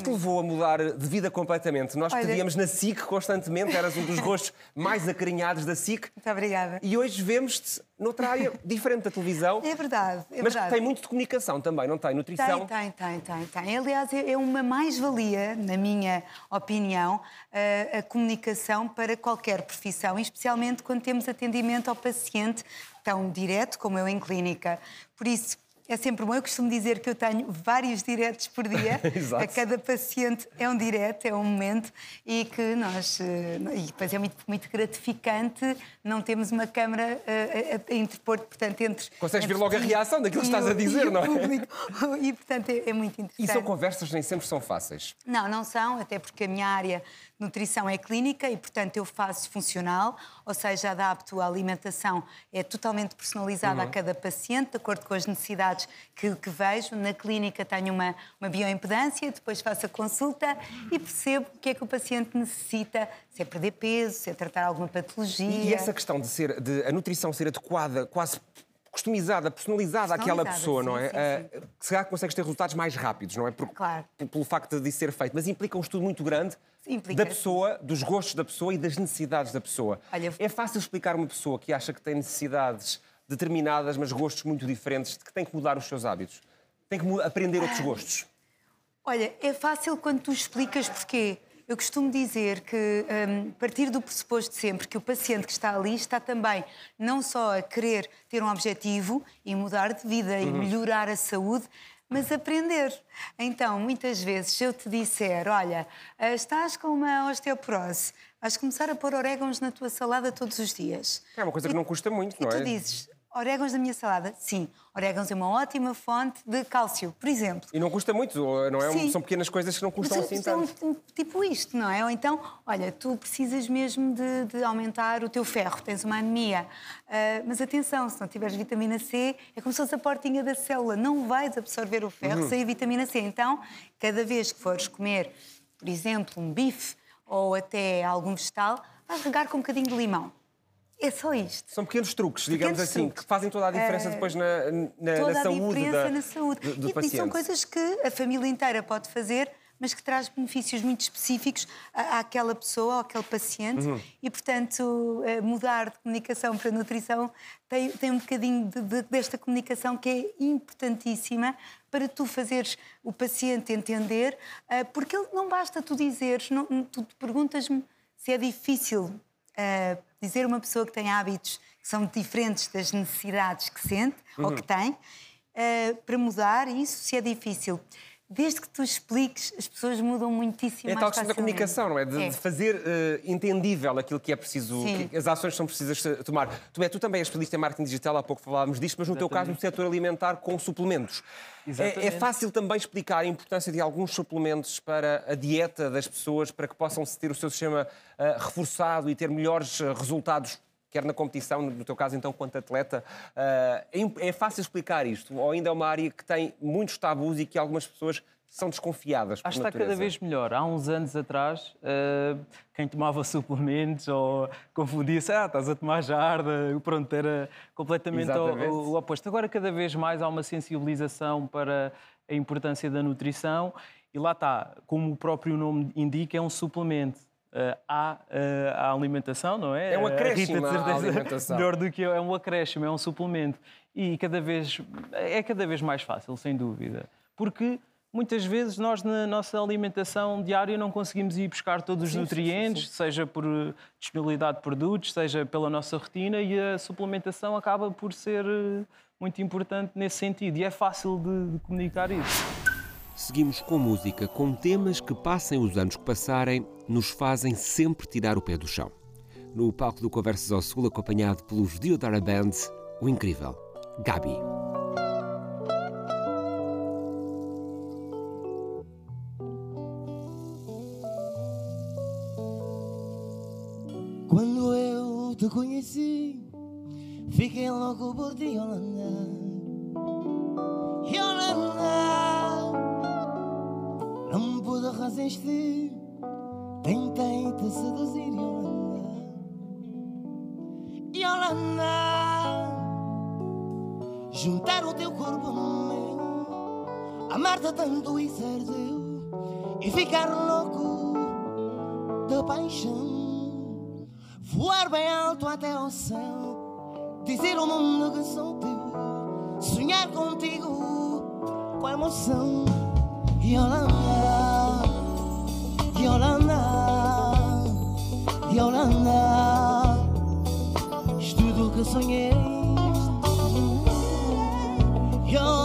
[SPEAKER 1] Que te levou a mudar de vida completamente? Nós
[SPEAKER 9] Olha-
[SPEAKER 1] te víamos na SIC constantemente, eras um dos *laughs* rostos mais acarinhados da SIC.
[SPEAKER 9] Muito obrigada.
[SPEAKER 1] E hoje vemos-te noutra área diferente da televisão.
[SPEAKER 9] É verdade, é
[SPEAKER 1] mas
[SPEAKER 9] verdade.
[SPEAKER 1] que tem muito de comunicação também, não tem? Nutrição.
[SPEAKER 9] Tem, tem, tem, tem, tem. Aliás, é é uma mais-valia, na minha opinião, a, a comunicação para qualquer profissão, especialmente quando temos atendimento ao paciente tão direto como eu em clínica. Por isso, é sempre bom. Eu costumo dizer que eu tenho vários diretos por dia. *laughs*
[SPEAKER 1] Exato.
[SPEAKER 9] a cada paciente é um direto, é um momento, e que nós. eh, E depois é muito, muito gratificante não termos uma câmara eh, a, a, a interpor, portanto, entre.
[SPEAKER 1] Consegues ver
[SPEAKER 9] entre
[SPEAKER 1] logo a reação daquilo que
[SPEAKER 9] e
[SPEAKER 1] estás a dizer,
[SPEAKER 9] e o
[SPEAKER 1] não é?
[SPEAKER 9] público. *laughs* E, portanto, é, é muito
[SPEAKER 1] E
[SPEAKER 9] interessante.
[SPEAKER 1] são conversas nem sempre são fáceis.
[SPEAKER 9] Não, não são, até porque a minha área de nutrição é clínica e, portanto, eu faço funcional, ou seja, adapto a alimentação, é totalmente personalizada a cada paciente, de acordo com as necessidades que, que vejo. Na clínica tenho uma, uma bioimpedância, depois faço a consulta e percebo o que é que o paciente necessita, se é perder peso, se é tratar alguma patologia.
[SPEAKER 1] E, essa questão de, ser, de a nutrição ser adequada, quase customizada, personalizada àquela pessoa, não
[SPEAKER 9] sim,
[SPEAKER 1] é?
[SPEAKER 9] sim,
[SPEAKER 1] Ah, se calhar consegues ter resultados mais rápidos, não é? Por-
[SPEAKER 9] Claro.
[SPEAKER 1] Pelo facto de isso ser feito. Mas implica um estudo muito grande
[SPEAKER 9] Implica,
[SPEAKER 1] da pessoa, dos gostos da pessoa e das necessidades da pessoa.
[SPEAKER 9] Olha,
[SPEAKER 1] É fácil explicar uma pessoa que acha que tem necessidades determinadas, mas gostos muito diferentes, de que tem que mudar os seus hábitos. Tem que aprender outros gostos.
[SPEAKER 9] Olha, é fácil quando tu explicas porquê. Eu costumo dizer que, hum, partir do pressuposto sempre que o paciente que está ali está também não só a querer ter um objetivo e mudar de vida e melhorar a saúde, mas aprender. Então, muitas vezes, se eu te disser, olha, ah, estás com uma osteoporose, vais começar a pôr orégãos na tua salada todos os dias.
[SPEAKER 1] É uma coisa que não custa muito,
[SPEAKER 9] E
[SPEAKER 1] não
[SPEAKER 9] tu
[SPEAKER 1] é?
[SPEAKER 9] dizes, orégãos na minha salada? Sim, orégãos é uma ótima fonte de cálcio, por exemplo.
[SPEAKER 1] E não custa muito, não é?
[SPEAKER 9] Sim.
[SPEAKER 1] São pequenas coisas que não custam
[SPEAKER 9] Mas
[SPEAKER 1] assim tanto.
[SPEAKER 9] tipo isto, não é? Ou então, olha, tu precisas mesmo de, de aumentar o teu ferro, tens uma anemia. Ah, mas atenção, se não tiveres vitamina C, é como se fosse a portinha da célula. Não vais absorver o
[SPEAKER 1] Uhum.
[SPEAKER 9] ferro sem a vitamina C. Então, cada vez que fores comer, por exemplo, um bife ou até algum vegetal, vais regar com um bocadinho de limão. É só isto.
[SPEAKER 1] São pequenos truques, digamos
[SPEAKER 9] Pequenos
[SPEAKER 1] assim,
[SPEAKER 9] truques.
[SPEAKER 1] que fazem toda a diferença
[SPEAKER 9] Eh,
[SPEAKER 1] depois na, na,
[SPEAKER 9] toda
[SPEAKER 1] na
[SPEAKER 9] a
[SPEAKER 1] saúde
[SPEAKER 9] diferença
[SPEAKER 1] da,
[SPEAKER 9] na saúde.
[SPEAKER 1] do, do
[SPEAKER 9] e, e
[SPEAKER 1] paciente.
[SPEAKER 9] são coisas que a família inteira pode fazer, mas que traz benefícios muito específicos à- àquela pessoa, àquele paciente.
[SPEAKER 1] Uhum.
[SPEAKER 9] E, portanto, eh, mudar de comunicação para nutrição tem, tem um bocadinho de- de- desta comunicação que é importantíssima para tu fazeres o paciente entender, eh, porque ele não basta tu dizeres, não, tu perguntas-me se é difícil eh, dizer uma pessoa que tem hábitos que são diferentes das necessidades que sente ou que tem, eh, para mudar isso, se é difícil. Desde que tu expliques, as pessoas mudam muitíssimo
[SPEAKER 1] É a
[SPEAKER 9] mais
[SPEAKER 1] tal questão da comunicação, não é? De,
[SPEAKER 9] É.
[SPEAKER 1] de fazer eh, entendível aquilo que é preciso, que as ações que são precisas tomar. Tu, é, tu também és especialista em marketing digital, há pouco falávamos disto, mas no teu caso no setor alimentar com suplementos. É, é
[SPEAKER 8] Exatamente.
[SPEAKER 1] fácil também explicar a importância de alguns suplementos para a dieta das pessoas, para que possam ter o seu sistema eh, reforçado e ter melhores eh, resultados quer na competição, no teu caso então quanto atleta, eh, é é fácil explicar isto? Ou ainda é uma área que tem muitos tabus e que algumas pessoas são desconfiadas
[SPEAKER 8] Acho que está cada vez melhor. Há uns anos atrás, eh, quem tomava *laughs* suplementos ou confundia-se, ah, estás a tomar jarda, pronto, era completamente o- o oposto. Agora, cada vez mais há uma sensibilização para a importância da nutrição e lá está, como o próprio nome indica, é um suplemento. Eh, há eh, alimentação, não é?
[SPEAKER 1] É um
[SPEAKER 8] A
[SPEAKER 1] acréscimo à *laughs* alimentação.
[SPEAKER 8] melhor do que eu, é um acréscimo, é um suplemento. E cada vez, é cada vez mais fácil, sem dúvida. porque muitas vezes nós na nossa alimentação diária não conseguimos ir buscar todos os nutrientes, seja por eh, disponibilidade de produtos, seja pela nossa rotina, e a suplementação acaba por ser eh, muito importante nesse sentido. E é fácil de, de comunicar isso.
[SPEAKER 4] Seguimos com música, com temas que passem os anos que passarem, nos fazem sempre tirar o pé do chão. No palco do Conversas ao Sul, acompanhado pelos Diodara Band, o incrível Gabi.
[SPEAKER 3] Quando eu te conheci, fiquei louco por ti, Yolanda. Yolanda, não me pude resistir, tentei te seduzir, Yolanda. Yolanda, juntar o teu corpo no meu, amar-te tanto e ser teu, e ficar louco de paixão. Voar bem alto até ao céu, dizer ao mundo que sou teu, sonhar contigo com emoção. Yolanda, Yolanda, Yolanda, Estudo cançonhês. Yolanda.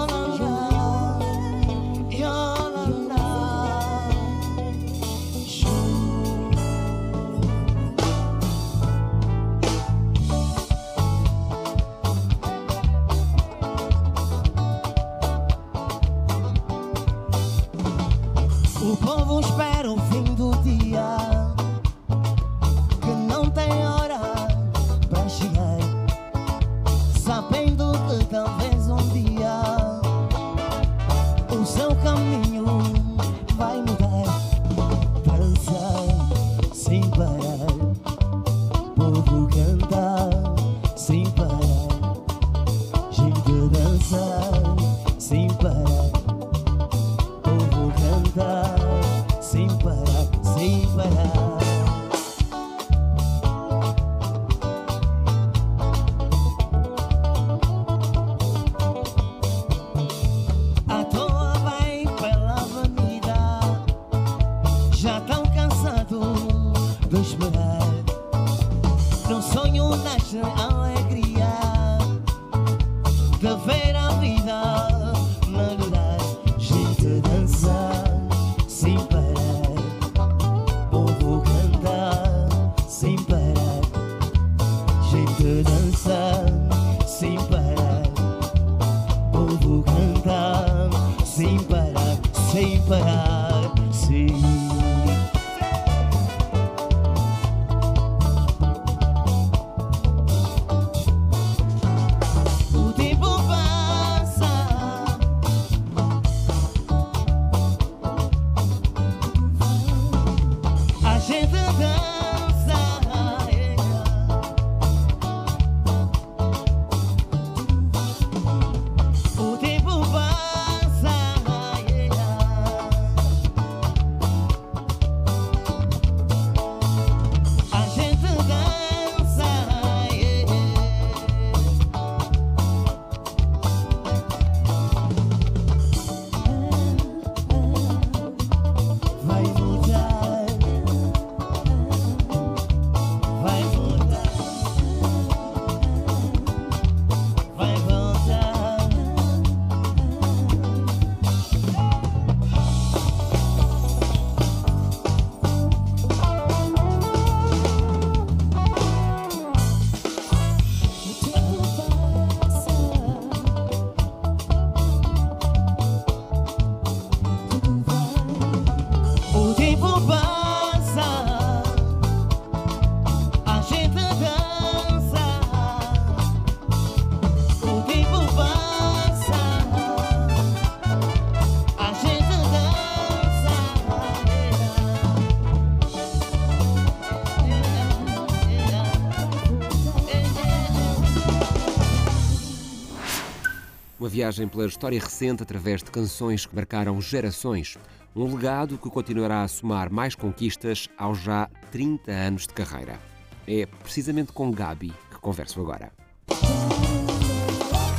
[SPEAKER 4] Viagem pela história recente através de canções que marcaram gerações. Um legado que continuará a somar mais conquistas aos já 30 anos de carreira. É precisamente com Gabi que converso agora.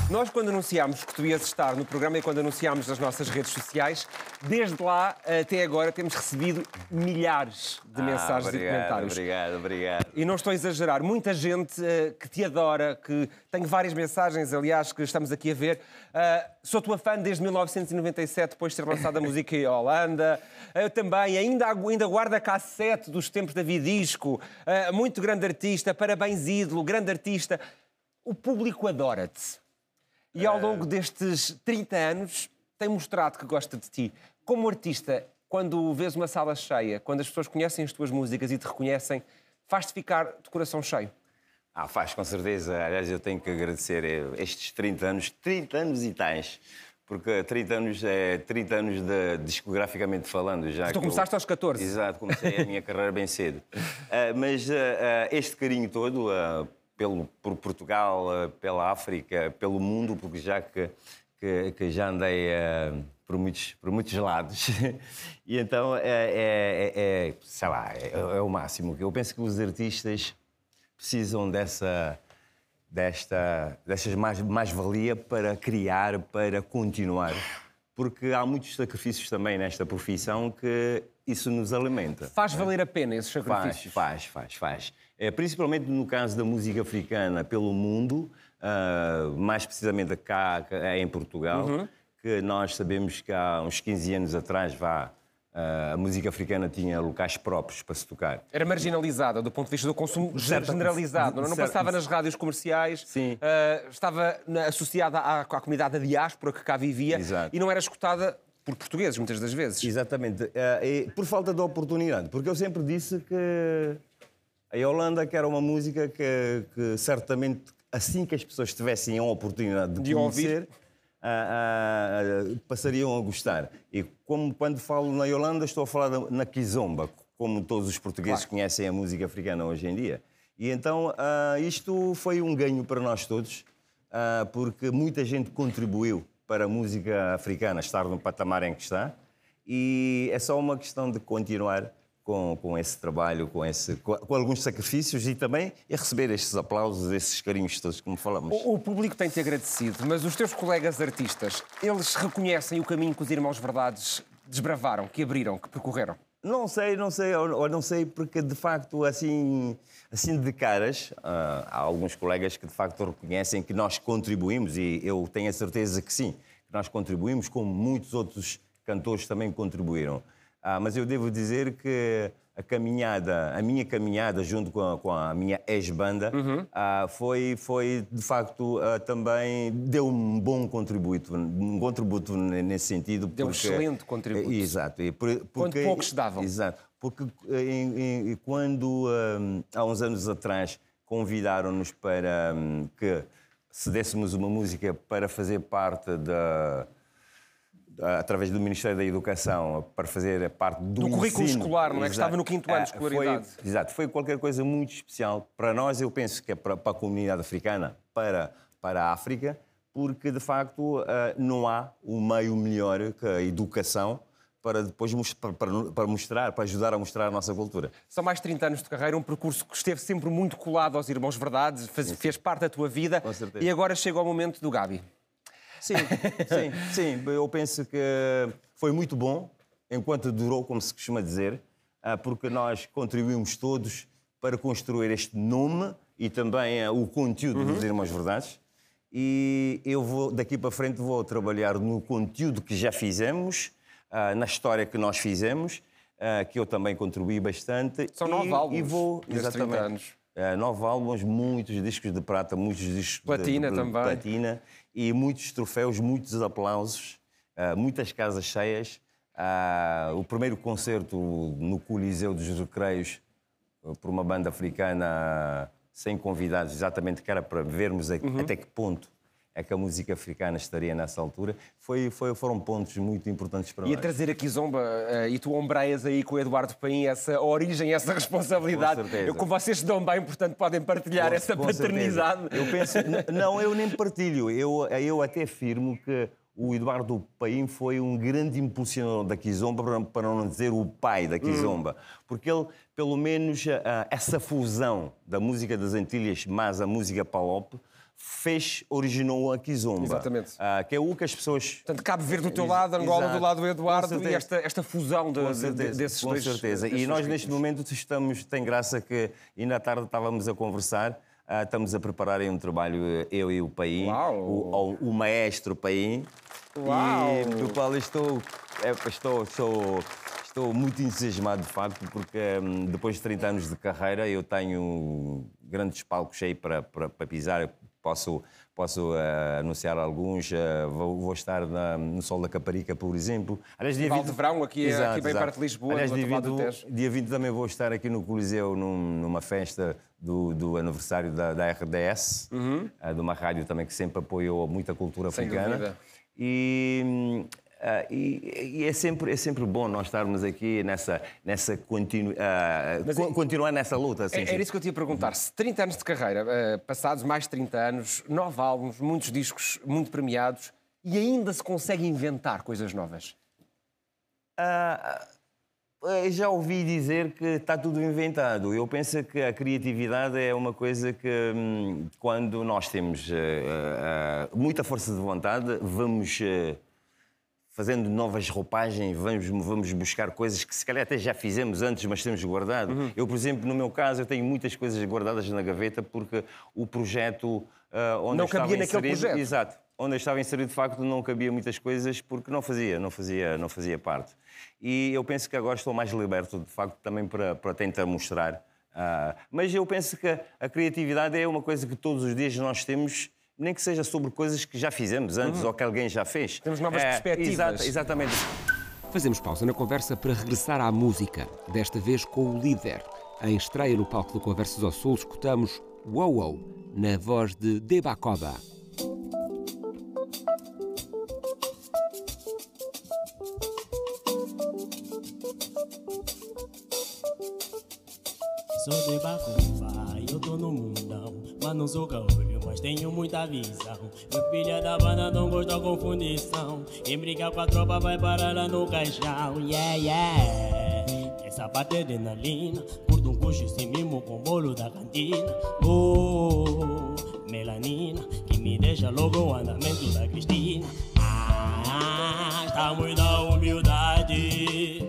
[SPEAKER 1] Nós, quando anunciámos que tu ias estar no programa e quando anunciámos nas nossas redes sociais, desde lá até agora temos recebido milhares de mensagens
[SPEAKER 10] obrigado,
[SPEAKER 1] e comentários.
[SPEAKER 10] Obrigado, obrigado.
[SPEAKER 1] E não estou a exagerar, muita gente eh, que te adora, que tenho várias mensagens, aliás, que estamos aqui a ver. Ah, sou tua fã desde 1997, depois de ter lançado a música em Holanda. Eu também, ainda, ainda guardo a cassete dos tempos da Vidisco. Ah, muito grande artista, parabéns, ídolo, grande artista. O público adora-te. E ao longo destes 30 anos tem mostrado que gosta de ti. Como artista, quando vês uma sala cheia, quando as pessoas conhecem as tuas músicas e te reconhecem, faz-te ficar de coração cheio.
[SPEAKER 10] Ah, faz, com certeza. Aliás, eu tenho que agradecer eh, estes 30 anos, 30 anos e tais. Porque 30 anos é 30 anos de, discograficamente falando. Já
[SPEAKER 1] Tu
[SPEAKER 10] que eu-
[SPEAKER 1] começaste aos 14.
[SPEAKER 10] Exato, comecei a minha *laughs* carreira bem cedo. Ah, mas ah, ah, este carinho todo pelo, por Portugal, ah, pela África, pelo mundo, porque já que, que, que já andei ah, por, muitos, por muitos lados. *laughs* e então é, é- é- é, sei lá, é, é o máximo. Eu penso que os artistas precisam dessa desta destas mais mais-valia para criar, para continuar, porque há muitos sacrifícios também nesta profissão que isso nos alimenta.
[SPEAKER 1] Faz valer a pena esses
[SPEAKER 10] Faz,
[SPEAKER 1] sacrifícios.
[SPEAKER 10] faz, faz, faz. É, principalmente no caso da música africana pelo mundo, ah, mais precisamente cá cá em Portugal,
[SPEAKER 1] Uhum.
[SPEAKER 10] que nós sabemos que há uns 15 anos atrás vá, ah, a música africana tinha locais próprios para se tocar.
[SPEAKER 1] Era marginalizada do ponto de vista do consumo
[SPEAKER 10] certa-
[SPEAKER 1] generalizado.
[SPEAKER 10] de-
[SPEAKER 1] não? passava nas rádios comerciais,
[SPEAKER 10] Sim.
[SPEAKER 1] ah, estava associada à, à comunidade da diáspora que cá vivia
[SPEAKER 10] Exato.
[SPEAKER 1] e não era escutada por portugueses, muitas das vezes.
[SPEAKER 10] Exatamente. E por falta de oportunidade. Porque eu sempre disse que a Holanda que era uma música que, que certamente, assim que as pessoas tivessem a oportunidade de,
[SPEAKER 1] De
[SPEAKER 10] conhecer,
[SPEAKER 1] ouvir.
[SPEAKER 10] ah, ah, passariam a gostar. E como quando falo na Holanda, estou a falar da- na Kizomba, como todos os portugueses
[SPEAKER 1] Claro.
[SPEAKER 10] conhecem a música africana hoje em dia. E então ah, isto foi um ganho para nós todos, ah, porque muita gente contribuiu para a música africana estar no patamar em que está. E é só uma questão de continuar com, com esse trabalho, com, esse, com, com alguns sacrifícios e também e receber estes aplausos, esses carinhos todos, como falamos.
[SPEAKER 1] O, o público tem-te agradecido, mas os teus colegas artistas, eles reconhecem o caminho que os Irmãos Verdades desbravaram, que abriram, que percorreram?
[SPEAKER 10] Não sei, não sei, ou, ou não sei, porque de facto, assim, assim de caras, ah, há alguns colegas que de facto reconhecem que nós contribuímos, e eu tenho a certeza que sim, que nós contribuímos, como muitos outros cantores também contribuíram. Ah, mas eu devo dizer que a caminhada, a minha caminhada junto com a, com a minha ex-banda, ah, foi, foi de facto ah, também deu um bom contributo, um contributo nesse sentido.
[SPEAKER 1] Deu um
[SPEAKER 10] porque-
[SPEAKER 1] excelente contributo.
[SPEAKER 10] Exato. e por-
[SPEAKER 1] Quando
[SPEAKER 10] porque-
[SPEAKER 1] poucos davam.
[SPEAKER 10] Exato. Porque eh, em- em- quando, hum, há uns anos atrás, convidaram-nos para hum, que cedéssemos uma música para fazer parte da- através do Ministério da Educação para fazer parte do,
[SPEAKER 1] Do currículo
[SPEAKER 10] ensino.
[SPEAKER 1] escolar, não é? Que
[SPEAKER 10] Exato.
[SPEAKER 1] estava no quinto ano de
[SPEAKER 10] Ah,
[SPEAKER 1] escolaridade.
[SPEAKER 10] Foi, exato, foi qualquer coisa muito especial para nós, eu penso que é para, para a comunidade africana, para, para a África, porque de facto ah, não há um meio melhor que a educação para depois para mostrar, para ajudar a mostrar a nossa cultura.
[SPEAKER 1] São mais de 30 anos de carreira, um percurso que esteve sempre muito colado aos Irmãos Verdades, fez, fez parte da tua vida
[SPEAKER 10] Com certeza.
[SPEAKER 1] e agora chega o momento do Gabi.
[SPEAKER 10] Sim, sim, sim. Eu penso que foi muito bom, enquanto durou, como se costuma dizer, ah, porque nós contribuímos todos para construir este nome e também ah, o conteúdo dos Irmãos Verdades. E eu vou, daqui para frente, vou trabalhar no conteúdo que já fizemos, ah, na história que nós fizemos, que eu também contribuí bastante.
[SPEAKER 1] São
[SPEAKER 10] e,
[SPEAKER 1] nove álbuns
[SPEAKER 10] E vou,
[SPEAKER 1] nestes 30
[SPEAKER 10] exatamente.
[SPEAKER 1] anos.
[SPEAKER 10] Nove álbuns, muitos discos de prata, muitos discos de-
[SPEAKER 1] Platina
[SPEAKER 10] de,
[SPEAKER 1] também.
[SPEAKER 10] platina e muitos troféus, muitos aplausos, ah, muitas casas cheias. Ah, o primeiro concerto no Coliseu dos Recreios ah, por uma banda africana sem convidados, exatamente que era para vermos
[SPEAKER 1] Uhum.
[SPEAKER 10] até que ponto é que a música africana estaria nessa altura. Foi, foi- foram pontos muito importantes para
[SPEAKER 1] E a
[SPEAKER 10] nós.
[SPEAKER 1] trazer aqui Zomba, eh, e tu ombreias aí com o Eduardo Paim essa origem, essa responsabilidade.
[SPEAKER 10] Com certeza.
[SPEAKER 1] Eu, como vocês se dão bem, portanto podem partilhar
[SPEAKER 10] Com-
[SPEAKER 1] essa
[SPEAKER 10] com certeza.
[SPEAKER 1] paternidade.
[SPEAKER 10] Eu penso, não, eu nem partilho. Eu, eu até afirmo que o Eduardo Paim foi um grande impulsionador da Kizomba, para- não dizer o pai da Kizomba. Porque ele, pelo menos, ah, essa fusão da música das Antilhas mais a música palop fez, originou a Kizomba.
[SPEAKER 1] Exatamente.
[SPEAKER 10] Ah, que é o que as pessoas...
[SPEAKER 1] Portanto, Cabo Verde do teu lado, Angola
[SPEAKER 10] Exato.
[SPEAKER 1] do lado do Eduardo
[SPEAKER 10] Com
[SPEAKER 1] e
[SPEAKER 10] certeza.
[SPEAKER 1] esta, esta fusão de,
[SPEAKER 10] Com
[SPEAKER 1] de- de-
[SPEAKER 10] certeza,
[SPEAKER 1] desses
[SPEAKER 10] com
[SPEAKER 1] dois.
[SPEAKER 10] certeza.
[SPEAKER 1] desses
[SPEAKER 10] E nós
[SPEAKER 1] dois
[SPEAKER 10] neste
[SPEAKER 1] ritmos.
[SPEAKER 10] momento estamos, tem graça que ainda à tarde estávamos a conversar, ah, estamos a preparar aí um trabalho, eh, eu e o Paim, o, o- o maestro Paim, e do qual estou, é, estou, estou, estou muito entusiasmado de facto, porque hum, depois de 30 anos de carreira eu tenho grandes palcos aí para, para, para pisar. Posso, posso ah, anunciar alguns. ah, vou, vou estar na- no Sol da Caparica, por exemplo. Aliás, dia
[SPEAKER 1] Val
[SPEAKER 10] 20
[SPEAKER 1] de Verão, aqui, é- aqui bem perto de Lisboa,
[SPEAKER 10] Aliás, dia
[SPEAKER 1] outro lado do
[SPEAKER 10] 20,
[SPEAKER 1] Tejo.
[SPEAKER 10] dia 20 também vou estar aqui no Coliseu num- numa festa do, do aniversário da, da RDS, ah, de uma rádio também que sempre apoiou muita cultura
[SPEAKER 1] Uhum. Sem
[SPEAKER 10] africana.
[SPEAKER 1] dúvida.
[SPEAKER 10] E, ah, e- e é, sempre, é sempre bom nós estarmos aqui nessa, nessa continu,
[SPEAKER 1] Mas
[SPEAKER 10] co-
[SPEAKER 1] é-
[SPEAKER 10] continuar nessa luta. sim,
[SPEAKER 1] É-
[SPEAKER 10] sim.
[SPEAKER 1] Era isso que eu te ia perguntar. Se 30 anos de carreira, eh, passados mais de 30 anos, nove álbuns, muitos discos muito premiados, e ainda se consegue inventar coisas novas?
[SPEAKER 10] Já ouvi dizer que está tudo inventado. Eu penso que a criatividade é uma coisa que, hum, quando nós temos muita força de vontade, vamos fazendo novas roupagens, vamos, vamos buscar coisas que se calhar até já fizemos antes, mas temos guardado.
[SPEAKER 1] Uhum.
[SPEAKER 10] Eu, por exemplo, no meu caso, eu tenho muitas coisas guardadas na gaveta porque o projeto ah, onde
[SPEAKER 1] Não
[SPEAKER 10] eu estava
[SPEAKER 1] cabia naquele
[SPEAKER 10] inserido,
[SPEAKER 1] projeto.
[SPEAKER 10] Exato. Onde eu estava inserido, de facto, não cabia muitas coisas porque não fazia, não fazia, não fazia parte. E eu penso que agora estou mais liberto, de facto, também para, para tentar mostrar. ah, mas eu penso que a criatividade é uma coisa que todos os dias nós temos, nem que seja sobre coisas que já fizemos antes ou que alguém já fez.
[SPEAKER 1] Uhum. Temos novas
[SPEAKER 10] É,
[SPEAKER 1] perspectivas.
[SPEAKER 10] exatamente.
[SPEAKER 4] Fazemos pausa na conversa para regressar à música, desta vez com o líder. Em estreia no palco do Conversas ao Sul, escutamos Wow Wow, na voz de Debacoba.
[SPEAKER 11] Sou de Bacuba, eu tô no mundão Mas não sou caolho, mas tenho muita visão. Meu filho da banda não gosta com fundição Quem briga com a tropa vai parar lá no caixão. Yeah, yeah. Essa parte é adrenalina. Curto um coxo sem mimo com bolo da cantina. Oh, melanina Que me deixa logo o andamento da Cristina. Ah, estamos na humildade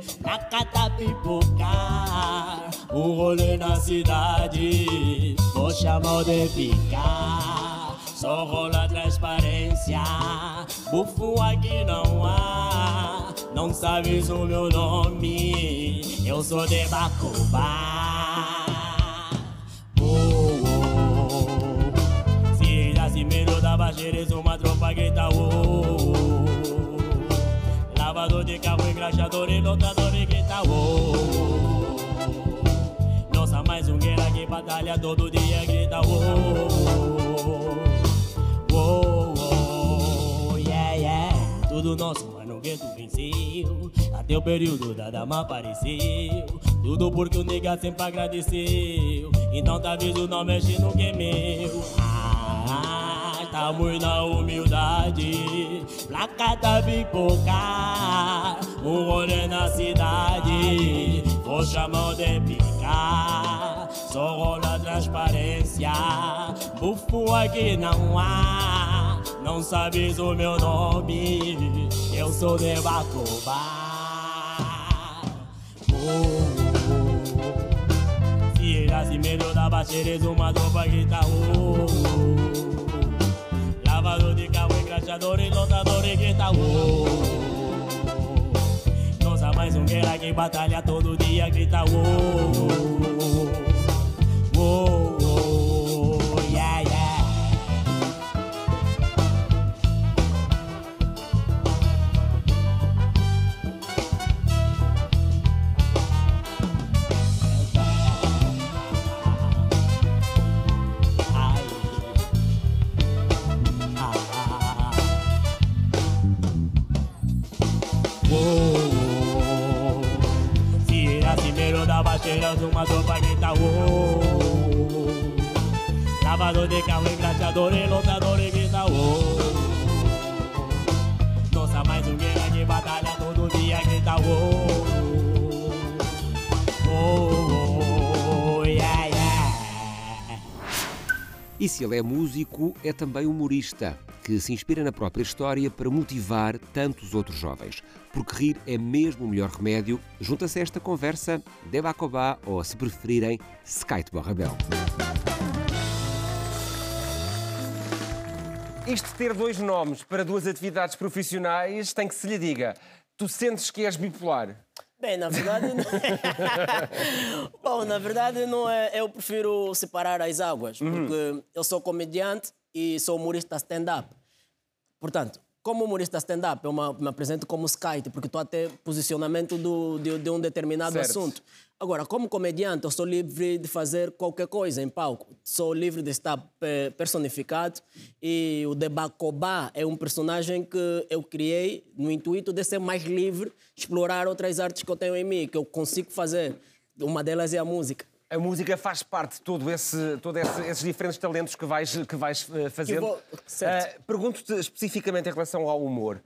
[SPEAKER 11] Cata pipocar O rolê na cidade Vou chamar de ficar Só rola transparência Bufo aqui não há. Não sabes o meu nome Eu sou de Bacubá Oh, oh. Se já se medo da baixeira, uma tropa grita Lavador de carro, engraxador e lotador e grita oh. Nossa mais um guerra que batalha todo dia grita oh, oh, yeah, yeah. Tudo nosso, mas no gueto venceu. Até o período da dama apareceu. Tudo porque o nega sempre agradeceu. Então tá aviso, não mexe no que é meu Ah, estamos na humildade Placa da pipoca. Um rolê na cidade Vou chamar de picar Só rola transparência Bufo aqui não há. Não sabes o meu nome Eu sou de Bacubá oh, Se assim medo da baixeira Uma oh, oh. Lavador de carro, engraxador e lotador e grita oh. Nossa mais um guerra que batalha todo dia grita oh, oh, baixeira, uma tropa grita oh. Lavador de carro, engraxador e lotador e grita oh. Nossa, mais um guerra que batalha todo dia grita oh. Oh, oh, yeah, yeah.
[SPEAKER 4] E se ele é músico, é também humorista, que se inspira na própria história para motivar tantos outros jovens. Porque rir é mesmo o melhor remédio. Junta-se a esta conversa Debacobá ou, se preferirem, Skype Borrabel.
[SPEAKER 1] Isto de ter dois nomes para duas atividades profissionais tem que se lhe diga. Tu sentes que és bipolar?
[SPEAKER 12] Bem, na verdade. Não... *laughs* Bom, na verdade, não é, eu prefiro separar as águas, porque eu sou comediante e sou humorista stand-up. Portanto, como humorista stand-up, eu me, apresento como Skype, porque estou a ter posicionamento do, de, de um determinado
[SPEAKER 1] Certo.
[SPEAKER 12] assunto. Agora, como comediante, eu sou livre de fazer qualquer coisa em palco. Sou livre de estar eh, personificado. E o Debacobá é um personagem que eu criei no intuito de ser mais livre, explorar outras artes que eu tenho em mim, que eu consigo fazer. Uma delas é a música.
[SPEAKER 1] A música faz parte de todo esse, todo esse- esses diferentes talentos que vais, que vais eh, fazendo.
[SPEAKER 12] vou-.
[SPEAKER 1] Ah, Pergunto-te especificamente em relação ao humor.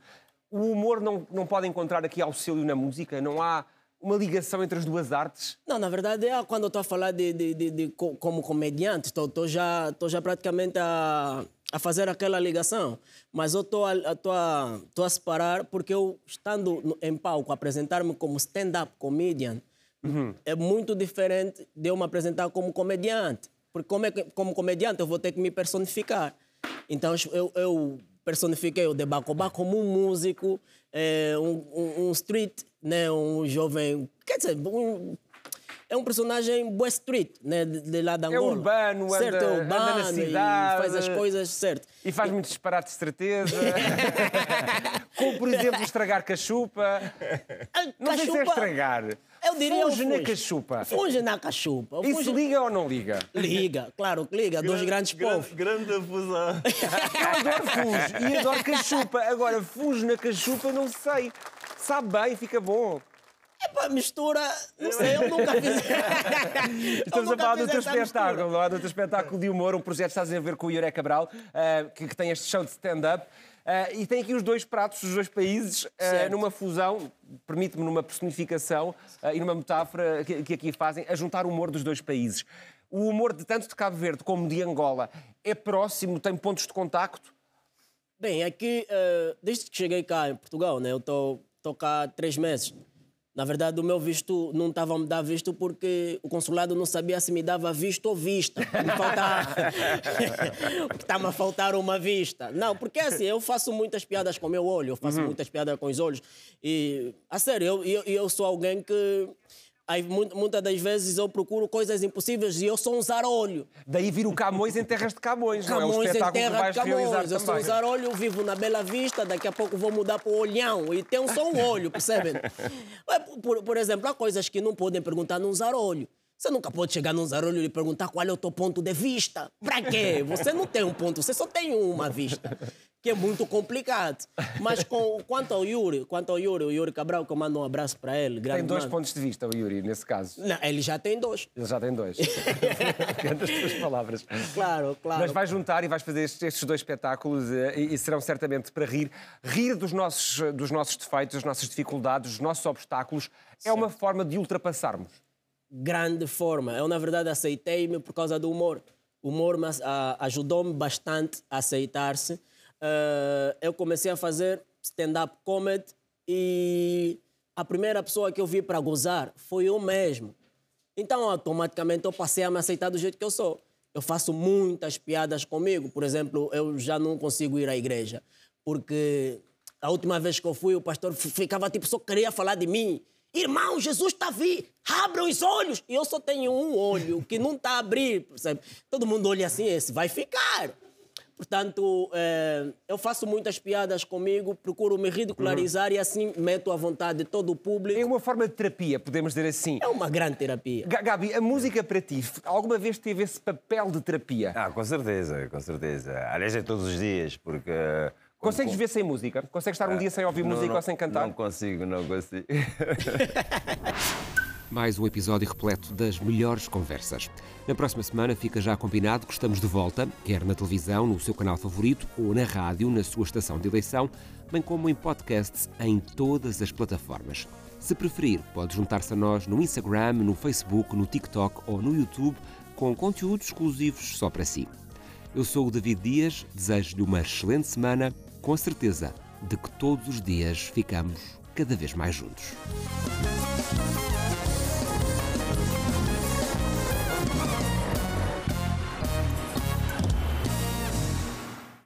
[SPEAKER 1] O humor não, não pode encontrar aqui auxílio na música? Não há uma ligação entre as duas artes?
[SPEAKER 12] Não, na verdade, é quando estou a falar de, de, de, de co- como comediante, estou já, tô já praticamente a, a fazer aquela ligação. Mas eu estou a, a, a, a separar porque eu, estando em palco, apresentar-me como stand-up comedian, é muito diferente de eu me apresentar como comediante. Porque como, é que- como comediante eu vou ter que me personificar. Então eu, eu personifiquei o Debacobá como um músico, eh, um, um- um street, né, um jovem. Quer dizer, um- é um personagem boa street, né, de, de lá da
[SPEAKER 1] É
[SPEAKER 12] Angola.
[SPEAKER 1] urbano, anda-
[SPEAKER 12] certo, é
[SPEAKER 1] anda na
[SPEAKER 12] urbano e
[SPEAKER 1] cidade.
[SPEAKER 12] faz as coisas certo.
[SPEAKER 1] E faz muitos disparates de certeza. *laughs* Como, por exemplo, estragar cachupa. *laughs* Não sei se é estragar.
[SPEAKER 12] Eu diria
[SPEAKER 1] Funge na
[SPEAKER 12] funge.
[SPEAKER 1] cachupa.
[SPEAKER 12] Funge na cachupa. O
[SPEAKER 1] Isso
[SPEAKER 12] funge-
[SPEAKER 1] liga ou não liga?
[SPEAKER 12] Liga, claro que liga. Dois grandes povos.
[SPEAKER 10] Grande fusão. *laughs*
[SPEAKER 1] Eu adoro funge e adoro cachupa. Agora, funge na cachupa, não sei. Sabe bem, fica bom.
[SPEAKER 12] Epá, mistura, não sei, eu nunca fiz. *laughs*
[SPEAKER 1] Estamos
[SPEAKER 12] Eu
[SPEAKER 1] a falar do
[SPEAKER 12] nunca
[SPEAKER 1] teu espetáculo, é? do teu espetáculo de humor, um projeto que estás a ver com o Iure Cabral, eh, que, que tem este show de stand-up. Eh, e tem aqui os dois pratos dos dois países
[SPEAKER 12] Certo.
[SPEAKER 1] numa fusão, permite-me numa personificação eh, e numa metáfora que, que aqui fazem, a juntar o humor dos dois países. O humor de tanto de Cabo Verde como de Angola é próximo, tem pontos de contacto?
[SPEAKER 12] Bem, aqui, eh, desde que cheguei cá em Portugal, né, eu estou cá há três meses. Na verdade, o meu visto não estava a me dar visto porque o consulado não sabia se me dava visto ou vista. Me faltava... *laughs* porque está-me a faltar uma vista. Não, porque assim, eu faço muitas piadas com o meu olho, eu faço muitas piadas com os olhos. E, a sério, eu, eu, eu sou alguém que... Aí, mu- muitas das vezes eu procuro coisas impossíveis e eu sou um zarolho.
[SPEAKER 1] Daí vir o Camões em terras de Camões, não é? O
[SPEAKER 12] Camões em
[SPEAKER 1] que
[SPEAKER 12] terra
[SPEAKER 1] vais
[SPEAKER 12] de
[SPEAKER 1] realizar
[SPEAKER 12] Camões. Eu sou um zarolho, eu vivo na Bela Vista, daqui a pouco vou mudar para o Olhão e tenho só um olho, percebem? *laughs* Por, por exemplo, há coisas que não podem perguntar num zarolho. Você nunca pode chegar num zarolho e perguntar qual é o teu ponto de vista. Pra quê? Você não tem um ponto, você só tem uma vista. Que é muito complicado. Mas com, quanto ao Yuri, quanto ao Yuri, o Yuri Cabral, que eu mando um abraço para ele.
[SPEAKER 1] Tem
[SPEAKER 12] grande
[SPEAKER 1] dois
[SPEAKER 12] mano.
[SPEAKER 1] pontos de vista, o Yuri, nesse caso.
[SPEAKER 12] Não, ele já tem dois.
[SPEAKER 1] Ele já tem dois. *laughs* Grande as tuas palavras.
[SPEAKER 12] Claro, claro.
[SPEAKER 1] Mas vais juntar e vais fazer estes, estes dois espetáculos eh, e, e serão certamente para rir. Rir dos nossos, dos nossos defeitos, das nossas dificuldades, dos nossos obstáculos, é uma forma de ultrapassarmos.
[SPEAKER 12] grande forma. Eu, na verdade, aceitei-me por causa do humor. O humor ajudou-me bastante a aceitar-se. Ah, eu comecei a fazer stand-up comedy e a primeira pessoa que eu vi para gozar foi eu mesmo. Então, automaticamente, eu passei a me aceitar do jeito que eu sou. Eu faço muitas piadas comigo. Por exemplo, eu já não consigo ir à igreja, porque a última vez que eu fui, o pastor ficava tipo, só queria falar de mim. Irmão, Jesus está vir, abra os olhos. E eu só tenho um olho que não está a abrir. Todo mundo olha assim, esse vai ficar. Portanto, eh, eu faço muitas piadas comigo, procuro me ridicularizar e assim meto à vontade todo o público.
[SPEAKER 1] É uma forma de terapia, podemos dizer assim.
[SPEAKER 12] É uma grande terapia.
[SPEAKER 1] Ga- Gabi, a música para ti, alguma vez teve esse papel de terapia?
[SPEAKER 10] Ah, com certeza, com certeza. Aliás, é todos os dias, porque. uh,
[SPEAKER 1] Consegues viver sem música? Consegues estar um dia sem ouvir
[SPEAKER 10] Não,
[SPEAKER 1] música
[SPEAKER 10] não,
[SPEAKER 1] ou sem cantar?
[SPEAKER 10] Não consigo, não consigo. *laughs*
[SPEAKER 4] Mais um episódio repleto das melhores conversas. Na próxima semana fica já combinado que estamos de volta, quer na televisão, no seu canal favorito, ou na rádio, na sua estação de eleição, bem como em podcasts em todas as plataformas. Se preferir, pode juntar-se a nós no Instagram, no Facebook, no TikTok ou no YouTube, com conteúdos exclusivos só para si. Eu sou o David Dias, desejo-lhe uma excelente semana, com certeza de que todos os dias ficamos cada vez mais juntos.